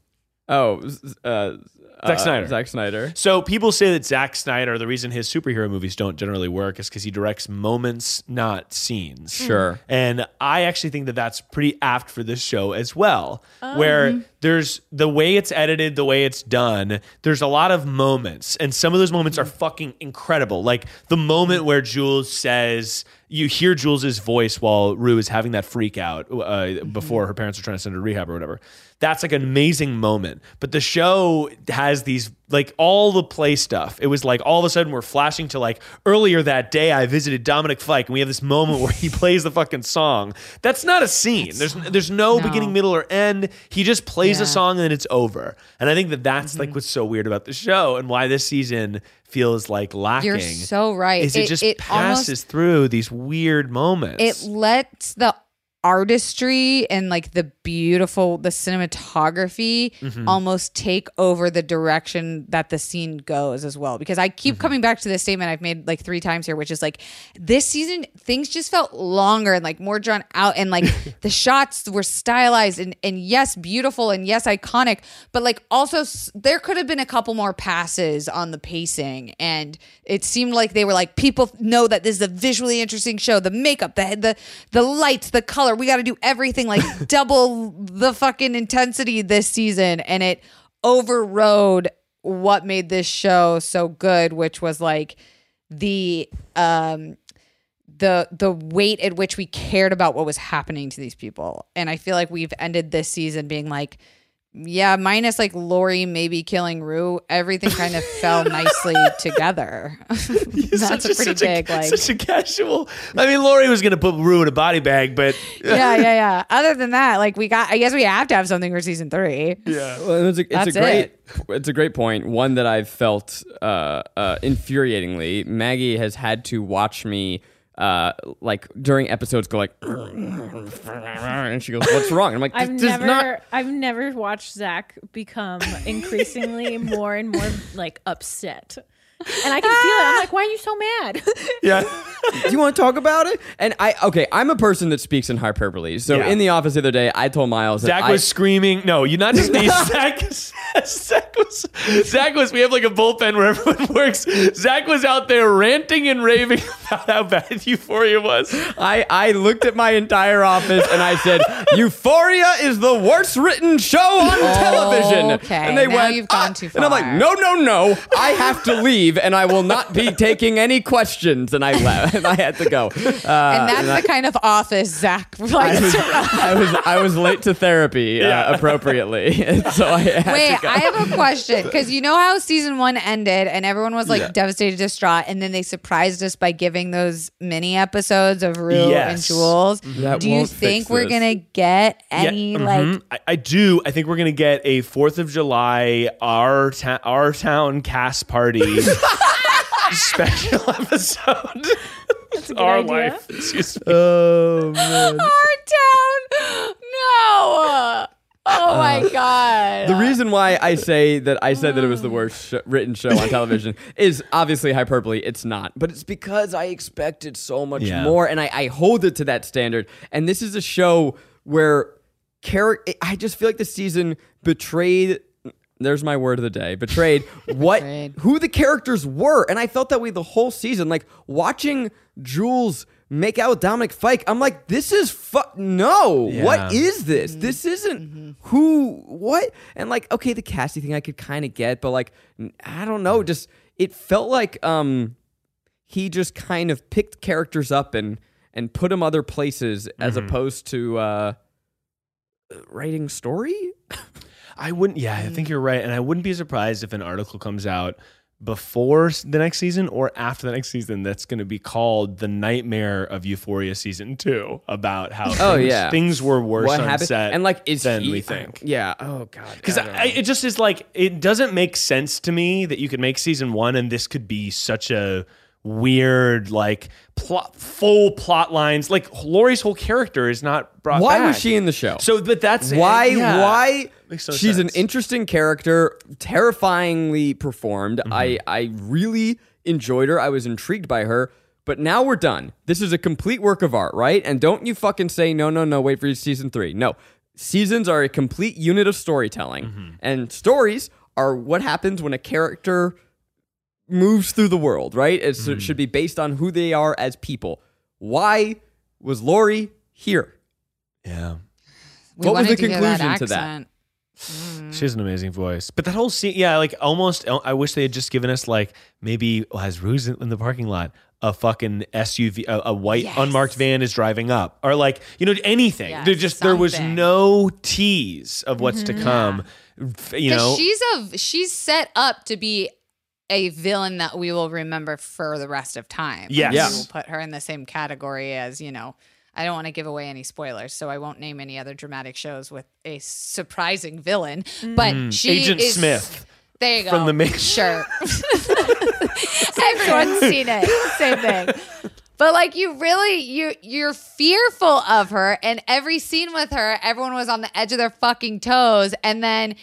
Speaker 4: Oh, z- uh,
Speaker 2: Zack
Speaker 4: uh,
Speaker 2: Snyder.
Speaker 4: Zack Snyder.
Speaker 2: So people say that Zack Snyder, the reason his superhero movies don't generally work is because he directs moments, not scenes.
Speaker 4: Sure.
Speaker 2: And I actually think that that's pretty apt for this show as well, where there's the way it's edited, the way it's done, there's a lot of moments, and some of those moments are fucking incredible. Like the moment where Jules says, you hear Jules's voice while Rue is having that freak out uh, before her parents are trying to send her to rehab or whatever. That's like an amazing moment. But the show has these like all the play stuff. It was like all of a sudden we're flashing to like earlier that day I visited Dominic Fike and we have this moment where he plays the fucking song. That's not a scene. There's there's no,
Speaker 3: No.
Speaker 2: beginning, middle, or end. He just plays a song and then it's over. And I think that that's like mm-hmm. what's so weird about the show and why this season feels like lacking.
Speaker 3: You're so right.
Speaker 2: Is it,
Speaker 3: It-
Speaker 2: just
Speaker 3: it
Speaker 2: passes
Speaker 3: almost-
Speaker 2: through these weird moments?
Speaker 3: it lets the artistry and like the beautiful the cinematography
Speaker 2: Mm-hmm.
Speaker 3: almost take over the direction that the scene goes as well because i keep
Speaker 2: Mm-hmm.
Speaker 3: coming back to this statement i've made like three times here which is like this season things just felt longer and like more drawn out and like the shots were stylized and, and yes beautiful and yes iconic but like also there could have been a couple more passes on the pacing and it seemed like they were like people know that this is a visually interesting show the makeup the the the lights the color we got to do everything like double the fucking intensity this season and it overrode what made this show so good which was like the um the the weight at which we cared about what was happening to these people. And i feel like we've ended this season being like yeah, minus like Lori maybe killing Rue, everything kind of fell nicely together. That's
Speaker 2: Such
Speaker 3: a pretty
Speaker 2: such
Speaker 3: big, like,
Speaker 2: such a casual. I mean, Lori was gonna put Rue in a body bag, but
Speaker 3: yeah, yeah, yeah. Other than that, like we got, I guess we have to have something for season three.
Speaker 2: yeah.
Speaker 4: Well, it's a, it's
Speaker 3: That's
Speaker 4: a great
Speaker 3: it.
Speaker 4: it's a great point. One that I've felt uh, uh, infuriatingly. Maggie has had to watch me uh, like during episodes go like, and she goes, "What's wrong?" And I'm like,
Speaker 5: I've
Speaker 4: "This does
Speaker 5: never,
Speaker 4: not."
Speaker 5: I've never watched Zach become increasingly more and more like upset, and I can feel it. I'm like, why are you so mad?
Speaker 2: Yeah.
Speaker 4: Do you want to talk about it? And I okay, I'm a person that speaks in hyperbole. So
Speaker 2: Yeah.
Speaker 4: in the office the other day, I told Miles that
Speaker 2: Zach
Speaker 4: I-
Speaker 2: was screaming. No, you're not just me. Zach, Zach was. Zach was. We have like a bullpen where everyone works. Zach was out there ranting and raving about how bad Euphoria was.
Speaker 4: I, I looked at my entire office and I said, Euphoria is the worst written show on television.
Speaker 3: okay.
Speaker 4: And they
Speaker 3: Now
Speaker 4: went,
Speaker 3: you've gone
Speaker 4: "Ah."
Speaker 3: too
Speaker 4: And I'm like,
Speaker 3: far.
Speaker 4: no, no, no. I have to leave and I will not be taking any questions. And I left and I had to go. Uh,
Speaker 3: and that's the kind of office Zach
Speaker 4: I
Speaker 3: likes
Speaker 4: was,
Speaker 3: to run.
Speaker 4: I was I was late to therapy uh, appropriately, and so I had
Speaker 3: Wait,
Speaker 4: to go.
Speaker 3: I have a question because you know how season one ended and everyone was like
Speaker 4: Yeah.
Speaker 3: devastated, distraught, and then they surprised us by giving those mini episodes of Rue and
Speaker 2: Yes.
Speaker 3: Jules.
Speaker 4: That
Speaker 3: Do you think we're
Speaker 4: this.
Speaker 3: gonna get any
Speaker 2: Yeah,
Speaker 3: like?
Speaker 2: mhm. I, I do. I think we're gonna get a Fourth of July our ta- our town cast party special episode. our
Speaker 5: idea.
Speaker 2: life. Excuse me.
Speaker 4: oh man.
Speaker 3: Our town? No. Oh uh, my god.
Speaker 4: The reason why I say that I said that it was the mm. worst sh- written show on television is obviously hyperbole. It's not, but it's because I expected so much
Speaker 2: Yeah.
Speaker 4: more, and I, I hold it to that standard. And this is a show where character. I just feel like the season betrayed. There's my word of the day. Betrayed what
Speaker 3: Betrayed.
Speaker 4: who the characters were, and I felt that way the whole season. Like watching Jules make out with Dominic Fike, I'm like, this is fu- no. What
Speaker 2: Yeah.
Speaker 4: is this? This isn't who what? And like, okay, the Cassie thing I could kind of get, but like, i don't know. Just it felt like um he just kind of picked characters up and and put them other places as opposed to uh writing story.
Speaker 2: I wouldn't. Yeah, I think mm. you're right, and I wouldn't be surprised if an article comes out before the next season or after the next season that's going to be called "The Nightmare of Euphoria" season two about how
Speaker 4: Oh,
Speaker 2: things,
Speaker 4: yeah.
Speaker 2: things were worse
Speaker 4: what
Speaker 2: on
Speaker 4: happened?
Speaker 2: set
Speaker 4: And like, is
Speaker 2: than
Speaker 4: he-
Speaker 2: we think.
Speaker 4: Yeah. Oh god.
Speaker 2: Because
Speaker 4: I
Speaker 2: it just is like it doesn't make sense to me that you could make season one and this could be such a weird like plot, full plot lines. Like Lori's whole character is not brought.
Speaker 4: why
Speaker 2: back.
Speaker 4: was she in the show?
Speaker 2: So, but that's
Speaker 4: why
Speaker 2: yeah.
Speaker 4: why
Speaker 2: no
Speaker 4: she's an interesting character terrifyingly performed
Speaker 2: Mm-hmm.
Speaker 4: i i really enjoyed her i was intrigued by her but now we're done this is a complete work of art right and don't you fucking say no no no wait for season three no seasons are a complete unit of storytelling
Speaker 2: Mm-hmm.
Speaker 4: and stories are what happens when a character moves through the world right It's-
Speaker 2: Mm-hmm.
Speaker 4: it mm. should be based on who they are as people why was lori here
Speaker 2: Yeah.
Speaker 3: We
Speaker 4: what was the
Speaker 3: to hear that
Speaker 4: conclusion to that?
Speaker 3: accent. Mm.
Speaker 2: She has an amazing voice. But that whole scene, yeah, like almost, uh, I wish they had just given us like maybe oh, well, as Rue's in the parking lot, a fucking SUV, a, a white
Speaker 3: Yes.
Speaker 2: unmarked van is driving up, or like you know anything.
Speaker 3: Yes,
Speaker 2: there just there was no tease of what's to mm-hmm. come. F- You
Speaker 3: 'Cause
Speaker 2: know,
Speaker 3: she's a she's set up to be a villain that we will remember for the rest of time.
Speaker 2: Yes.
Speaker 3: We will put her in the same category as you know. I don't want to give away any spoilers, so I won't name any other dramatic shows with a surprising villain. But she
Speaker 2: Mm. Agent
Speaker 3: is,
Speaker 2: Smith.
Speaker 3: There you go.
Speaker 2: from the main-
Speaker 3: Sure. Everyone's seen it. Same thing. But like you really you you're fearful of her and every scene with her, everyone was on the edge of their fucking toes. And then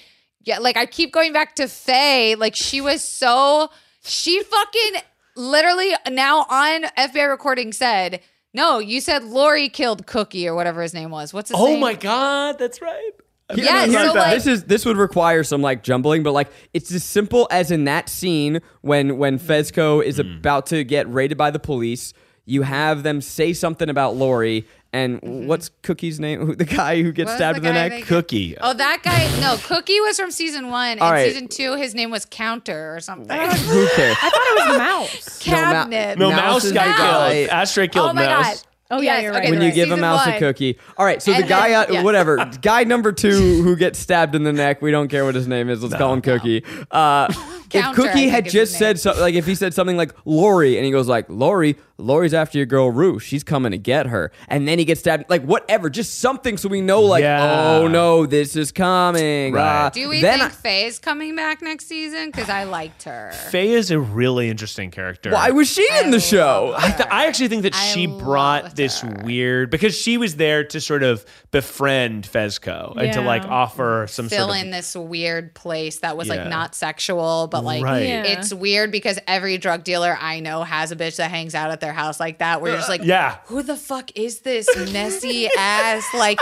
Speaker 3: yeah, like I keep going back to Faye. Like she was so she fucking literally now on FBI recording said, No, you said Lori killed Cookie or whatever his name was. What's his
Speaker 2: oh
Speaker 3: name?
Speaker 2: my god, that's right.
Speaker 3: Yeah,
Speaker 4: Here's
Speaker 3: so like
Speaker 4: this is this would require some like jumbling, but like it's as simple as in that scene when when Fezco is
Speaker 2: Mm.
Speaker 4: about to get raided by the police, you have them say something about Lori and what's Cookie's name? Who, the guy who gets
Speaker 3: What
Speaker 4: stabbed
Speaker 3: the
Speaker 4: in the neck.
Speaker 3: that-
Speaker 2: Cookie.
Speaker 3: Oh, that guy. No, Cookie was from season one.
Speaker 4: All
Speaker 3: and
Speaker 4: right.
Speaker 3: season two, his name was Counter or something.
Speaker 4: Who cares?
Speaker 5: I thought it was Mouse.
Speaker 4: No, Ma-
Speaker 3: Cabinet.
Speaker 2: no,
Speaker 4: Mouse
Speaker 2: Mouse
Speaker 4: is
Speaker 2: got
Speaker 4: the guy-
Speaker 2: killed. Ashtray killed
Speaker 3: oh my
Speaker 2: Mouse.
Speaker 3: god.
Speaker 5: Oh yeah,
Speaker 3: Yes,
Speaker 5: you're
Speaker 3: okay,
Speaker 5: right.
Speaker 4: when
Speaker 3: right.
Speaker 4: you give a
Speaker 3: Season
Speaker 4: mouse a cookie. All right, so the guy,
Speaker 3: then-
Speaker 4: uh,
Speaker 3: yeah.
Speaker 4: whatever, guy number two who gets stabbed in the neck. We don't care what his name is. Let's call him Cookie. Uh, if
Speaker 3: Counter, I
Speaker 4: Cookie had just said
Speaker 3: name.
Speaker 4: so, like if he said something like Lori, and he goes like Lori, Lori's after your girl Rue. She's coming to get her, and then he gets stabbed. Like whatever, just something so we know. Like
Speaker 2: Yeah.
Speaker 4: oh no, this is coming.
Speaker 2: Right.
Speaker 4: Uh,
Speaker 3: Do we
Speaker 4: then
Speaker 3: think
Speaker 4: I-
Speaker 3: Faye's coming back next season? Because I liked her.
Speaker 2: Faye is a really interesting character.
Speaker 4: why was she in the show?
Speaker 2: I, th- I actually think that
Speaker 3: I
Speaker 2: she brought
Speaker 3: loved
Speaker 2: this
Speaker 3: her.
Speaker 2: weird because she was there to sort of befriend Fezco and to
Speaker 5: Yeah.
Speaker 2: like offer some
Speaker 3: Fill
Speaker 2: sort of
Speaker 3: in this weird place that was
Speaker 2: Yeah.
Speaker 3: like not sexual, but like
Speaker 2: Right.
Speaker 5: Yeah.
Speaker 3: it's weird because every drug dealer I know has a bitch that hangs out at their house like that. Where you're just uh, like,
Speaker 2: yeah.
Speaker 3: who the fuck is this messy ass? Like,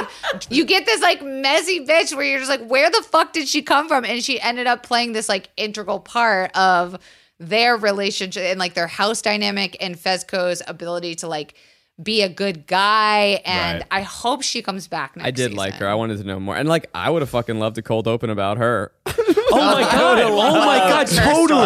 Speaker 3: you get this like messy bitch where you're just like, where the fuck did she come from? And she ended up playing this like integral part of their relationship and like their house dynamic and Fezco's ability to like be a good guy. And
Speaker 2: Right.
Speaker 3: I hope she comes back next
Speaker 4: I did like her. I wanted to know more, and like I would have fucking loved a cold open about her.
Speaker 2: Oh my god! Oh my god!
Speaker 3: her
Speaker 2: Totally.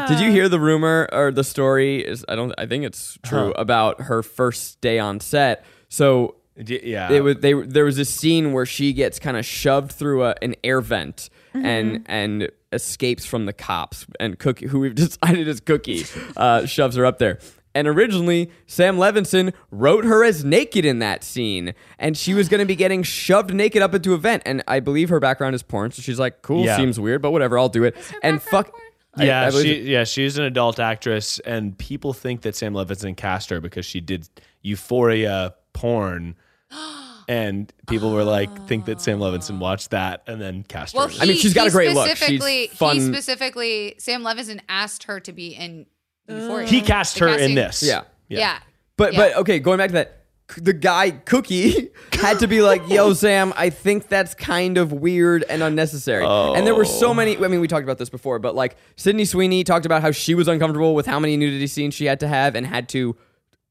Speaker 4: I would have-
Speaker 5: Yeah.
Speaker 4: Did you hear the rumor or the story? Is I don't. I think it's true about her first day on set. So
Speaker 2: D- Yeah.
Speaker 4: it was they there was a scene where she gets kind of shoved through a, an air vent and and escapes from the cops and Cookie who we've decided is Cookie uh, shoves her up there. And originally, Sam Levinson wrote her as naked in that scene, and she was going to be getting shoved naked up into a vent. And I believe her background is porn, so she's like, "Cool,
Speaker 2: Yeah.
Speaker 4: seems weird, but whatever, I'll do it." And fuck,
Speaker 3: porn?
Speaker 4: I-
Speaker 2: yeah,
Speaker 4: I
Speaker 2: she, yeah, she's an adult actress, and people think that Sam Levinson cast her because she did Euphoria porn, and people were like, think that Sam Levinson ah. watched that and then cast
Speaker 3: Well,
Speaker 2: her.
Speaker 3: he,
Speaker 4: I mean, she's got a great look. She's
Speaker 3: specifically-
Speaker 4: fun.
Speaker 3: He specifically, Sam Levinson asked her to be in Euphoria.
Speaker 2: he cast
Speaker 3: The
Speaker 2: her in this.
Speaker 4: Yeah.
Speaker 3: Yeah.
Speaker 4: But
Speaker 3: Yeah.
Speaker 4: but okay, going back to that, c- the guy Cookie had to be like, "Yo, Sam, I think that's kind of weird and unnecessary." And there were so many. I mean, we talked about this before, but like Sydney Sweeney talked about how she was uncomfortable with how many nudity scenes she had to have and had to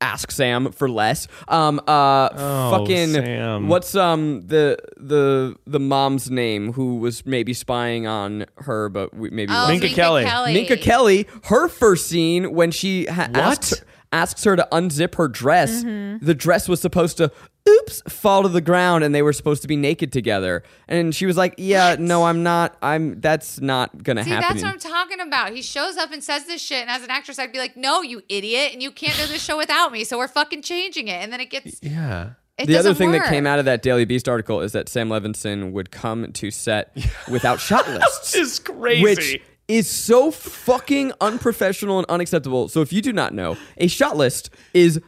Speaker 4: ask Sam for less. Um, uh, fucking
Speaker 2: Sam.
Speaker 4: what's um the the the mom's name who was maybe spying on her, but we, maybe
Speaker 3: Oh,
Speaker 4: wasn't.
Speaker 2: Minka Kelly.
Speaker 4: Minka Kelly, her first scene when she ha-
Speaker 2: What?
Speaker 4: asked her, asks her to unzip her dress,
Speaker 3: Mm-hmm.
Speaker 4: the dress was supposed to, oops, fall to the ground, and they were supposed to be naked together. And she was like, "Yeah, no, I'm not. I'm. That's not gonna
Speaker 3: See,
Speaker 4: happen."
Speaker 3: that's what I'm talking about. He shows up and says this shit, and as an actress, I'd be like, "No, you idiot, and you can't do this show without me." So we're fucking changing it, and then it gets.
Speaker 2: yeah.
Speaker 3: It
Speaker 4: the other thing that came out of that Daily Beast article is that Sam Levinson would come to set without shot lists. Which is so fucking unprofessional and unacceptable. So if you do not know, a shot list is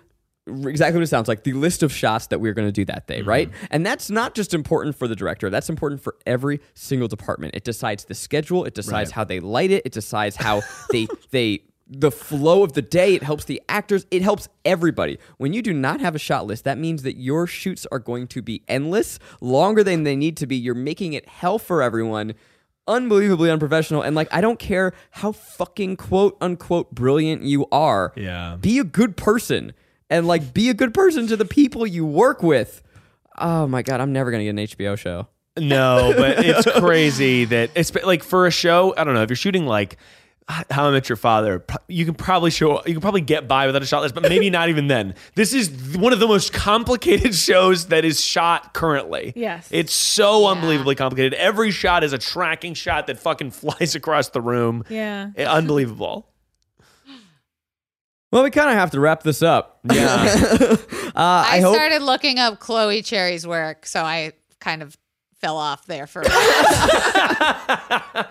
Speaker 4: exactly what it sounds like the list of shots that we're going to do that day, right? Mm-hmm. And that's not just important for the director, that's important for every single department. It decides the schedule, it decides
Speaker 2: Right.
Speaker 4: how they light it, it decides how they they the flow of the day, it helps the actors, it helps everybody. When you do not have a shot list, that means that your shoots are going to be endless, longer than they need to be. You're making it hell for everyone unbelievably unprofessional and like I don't care how fucking quote unquote brilliant you are.
Speaker 2: Yeah.
Speaker 4: Be a good person and like be a good person to the people you work with. Oh my god, I'm never going to get an HBO show.
Speaker 2: No, but it's crazy that it's like for a show. I don't know if you're shooting like How I Met Your Father. You can probably show. You can probably get by without a shot list, but maybe not even then. This is one of the most complicated shows that is shot currently.
Speaker 5: Yes.
Speaker 2: it's so unbelievably complicated. Every shot is a tracking shot that fucking flies across the room.
Speaker 5: Yeah.
Speaker 2: Eh, unbelievable.
Speaker 4: Well, we kind of have to wrap this up.
Speaker 2: Yeah.
Speaker 4: uh, I,
Speaker 3: I,
Speaker 4: hope
Speaker 3: started looking up Chloe Cherry's work, so I kind of fell off there for a while.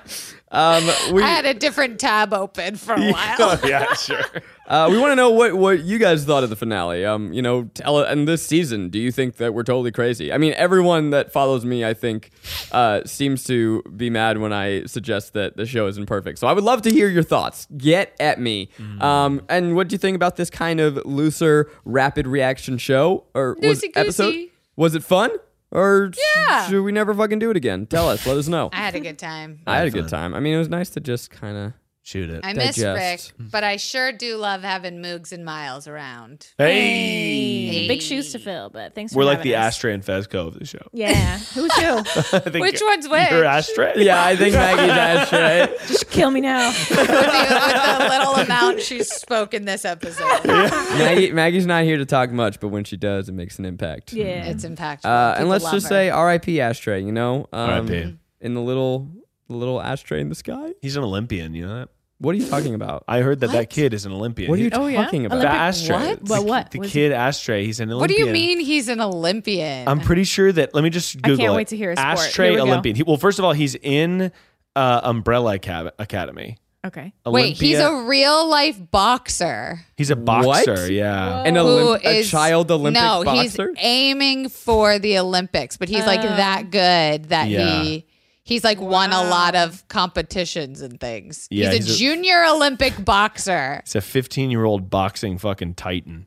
Speaker 4: um, we
Speaker 3: I had a different tab open for a while.
Speaker 2: oh, yeah, sure.
Speaker 4: uh, we want to know what, what you guys thought of the finale. Um, you know, tell and this season, do you think that we're totally crazy? I mean, everyone that follows me, I think, uh, seems to be mad when I suggest that the show isn't perfect. So I would love to hear your thoughts. Get at me. Um, and what do you think about this kind of looser, rapid reaction show or was episode? Was it fun? Or
Speaker 3: Yeah.
Speaker 4: should we never fucking do it again? Tell us. Let us know.
Speaker 3: I had a good time.
Speaker 4: I had a good time. I mean, it was nice to just kind of
Speaker 2: Shoot it.
Speaker 3: I miss Rick, but I sure do love having Moogs and Miles around.
Speaker 2: hey.
Speaker 5: Big shoes to fill, but thanks. For watching.
Speaker 2: We're
Speaker 5: for
Speaker 2: like the
Speaker 5: us.
Speaker 2: Ashtray and Fezco of the show.
Speaker 5: Yeah, who's who?
Speaker 2: I think
Speaker 3: Which one's which?
Speaker 2: You're Ashtray.
Speaker 4: Yeah, I think Maggie's Ashtray.
Speaker 5: Just kill me now.
Speaker 3: with, the, with the little amount she's spoken this episode.
Speaker 4: Maggie, Maggie's not here to talk much, but when she does, it makes an impact.
Speaker 5: Yeah.
Speaker 3: It's impactful.
Speaker 4: Uh, and let's just
Speaker 3: her.
Speaker 4: say R.I.P. Ashtray. You know, um,
Speaker 2: R.I.P..
Speaker 4: in the little the little ashtray in the sky.
Speaker 2: He's an Olympian. You know that?
Speaker 4: What are you talking about?
Speaker 2: I heard that that kid is an Olympian.
Speaker 4: What are you
Speaker 2: He-
Speaker 5: Oh, yeah?
Speaker 4: talking
Speaker 2: the
Speaker 4: about?
Speaker 5: Olympic-
Speaker 2: Ashtray.
Speaker 3: what?
Speaker 2: The,
Speaker 5: Well, what?
Speaker 2: The
Speaker 5: Was
Speaker 2: kid Ashtray. He's an Olympian.
Speaker 3: what do you mean he's an Olympian?
Speaker 2: I'm pretty sure that. Let me just
Speaker 5: I
Speaker 2: Google
Speaker 5: can't
Speaker 2: it.
Speaker 5: wait to hear his sport.
Speaker 2: Ashtray
Speaker 5: Here we go.
Speaker 2: Olympian. He, well, first of all, he's in uh, Umbrella Acad- Academy.
Speaker 5: okay.
Speaker 3: Wait, he's
Speaker 2: Olympia-
Speaker 3: a real life boxer.
Speaker 2: he's a boxer.
Speaker 4: What?
Speaker 2: Yeah.
Speaker 4: An
Speaker 3: who
Speaker 4: Olymp- a
Speaker 3: is-
Speaker 4: child Olympic
Speaker 3: no,
Speaker 4: boxer?
Speaker 3: he's aiming for the Olympics, but he's like that good that
Speaker 2: Yeah.
Speaker 3: he he's like won a lot of competitions and things.
Speaker 2: Yeah,
Speaker 3: he's a
Speaker 2: he's a-
Speaker 3: junior Olympic boxer,
Speaker 2: He's a 15 year old boxing fucking titan.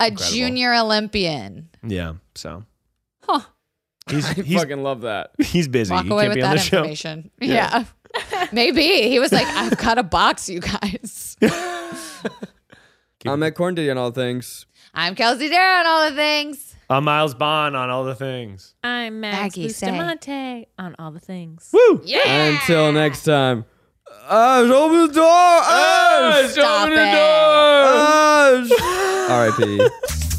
Speaker 3: a junior Olympian.
Speaker 2: Yeah. So
Speaker 3: Huh.
Speaker 2: he's
Speaker 4: I
Speaker 2: he's
Speaker 4: fucking love that.
Speaker 2: he's busy.
Speaker 3: Walk
Speaker 2: he
Speaker 3: away
Speaker 2: can't
Speaker 3: with
Speaker 2: be on
Speaker 3: that
Speaker 2: the show.
Speaker 3: information. Yeah. Maybe. He was like, I've got to box you guys.
Speaker 4: I'm at Corn Diddy on all things.
Speaker 3: I'm Kelsey Dare on all the things.
Speaker 2: I'm Miles Bond on all the things.
Speaker 5: I'm Max
Speaker 3: Maggie, say.
Speaker 5: Bustamante on all the things.
Speaker 2: Woo!
Speaker 3: Yeah.
Speaker 4: Until next time. Ash, open the door! Ash!
Speaker 3: Stop
Speaker 4: open
Speaker 3: it.
Speaker 4: the door! Ash! R.I.P.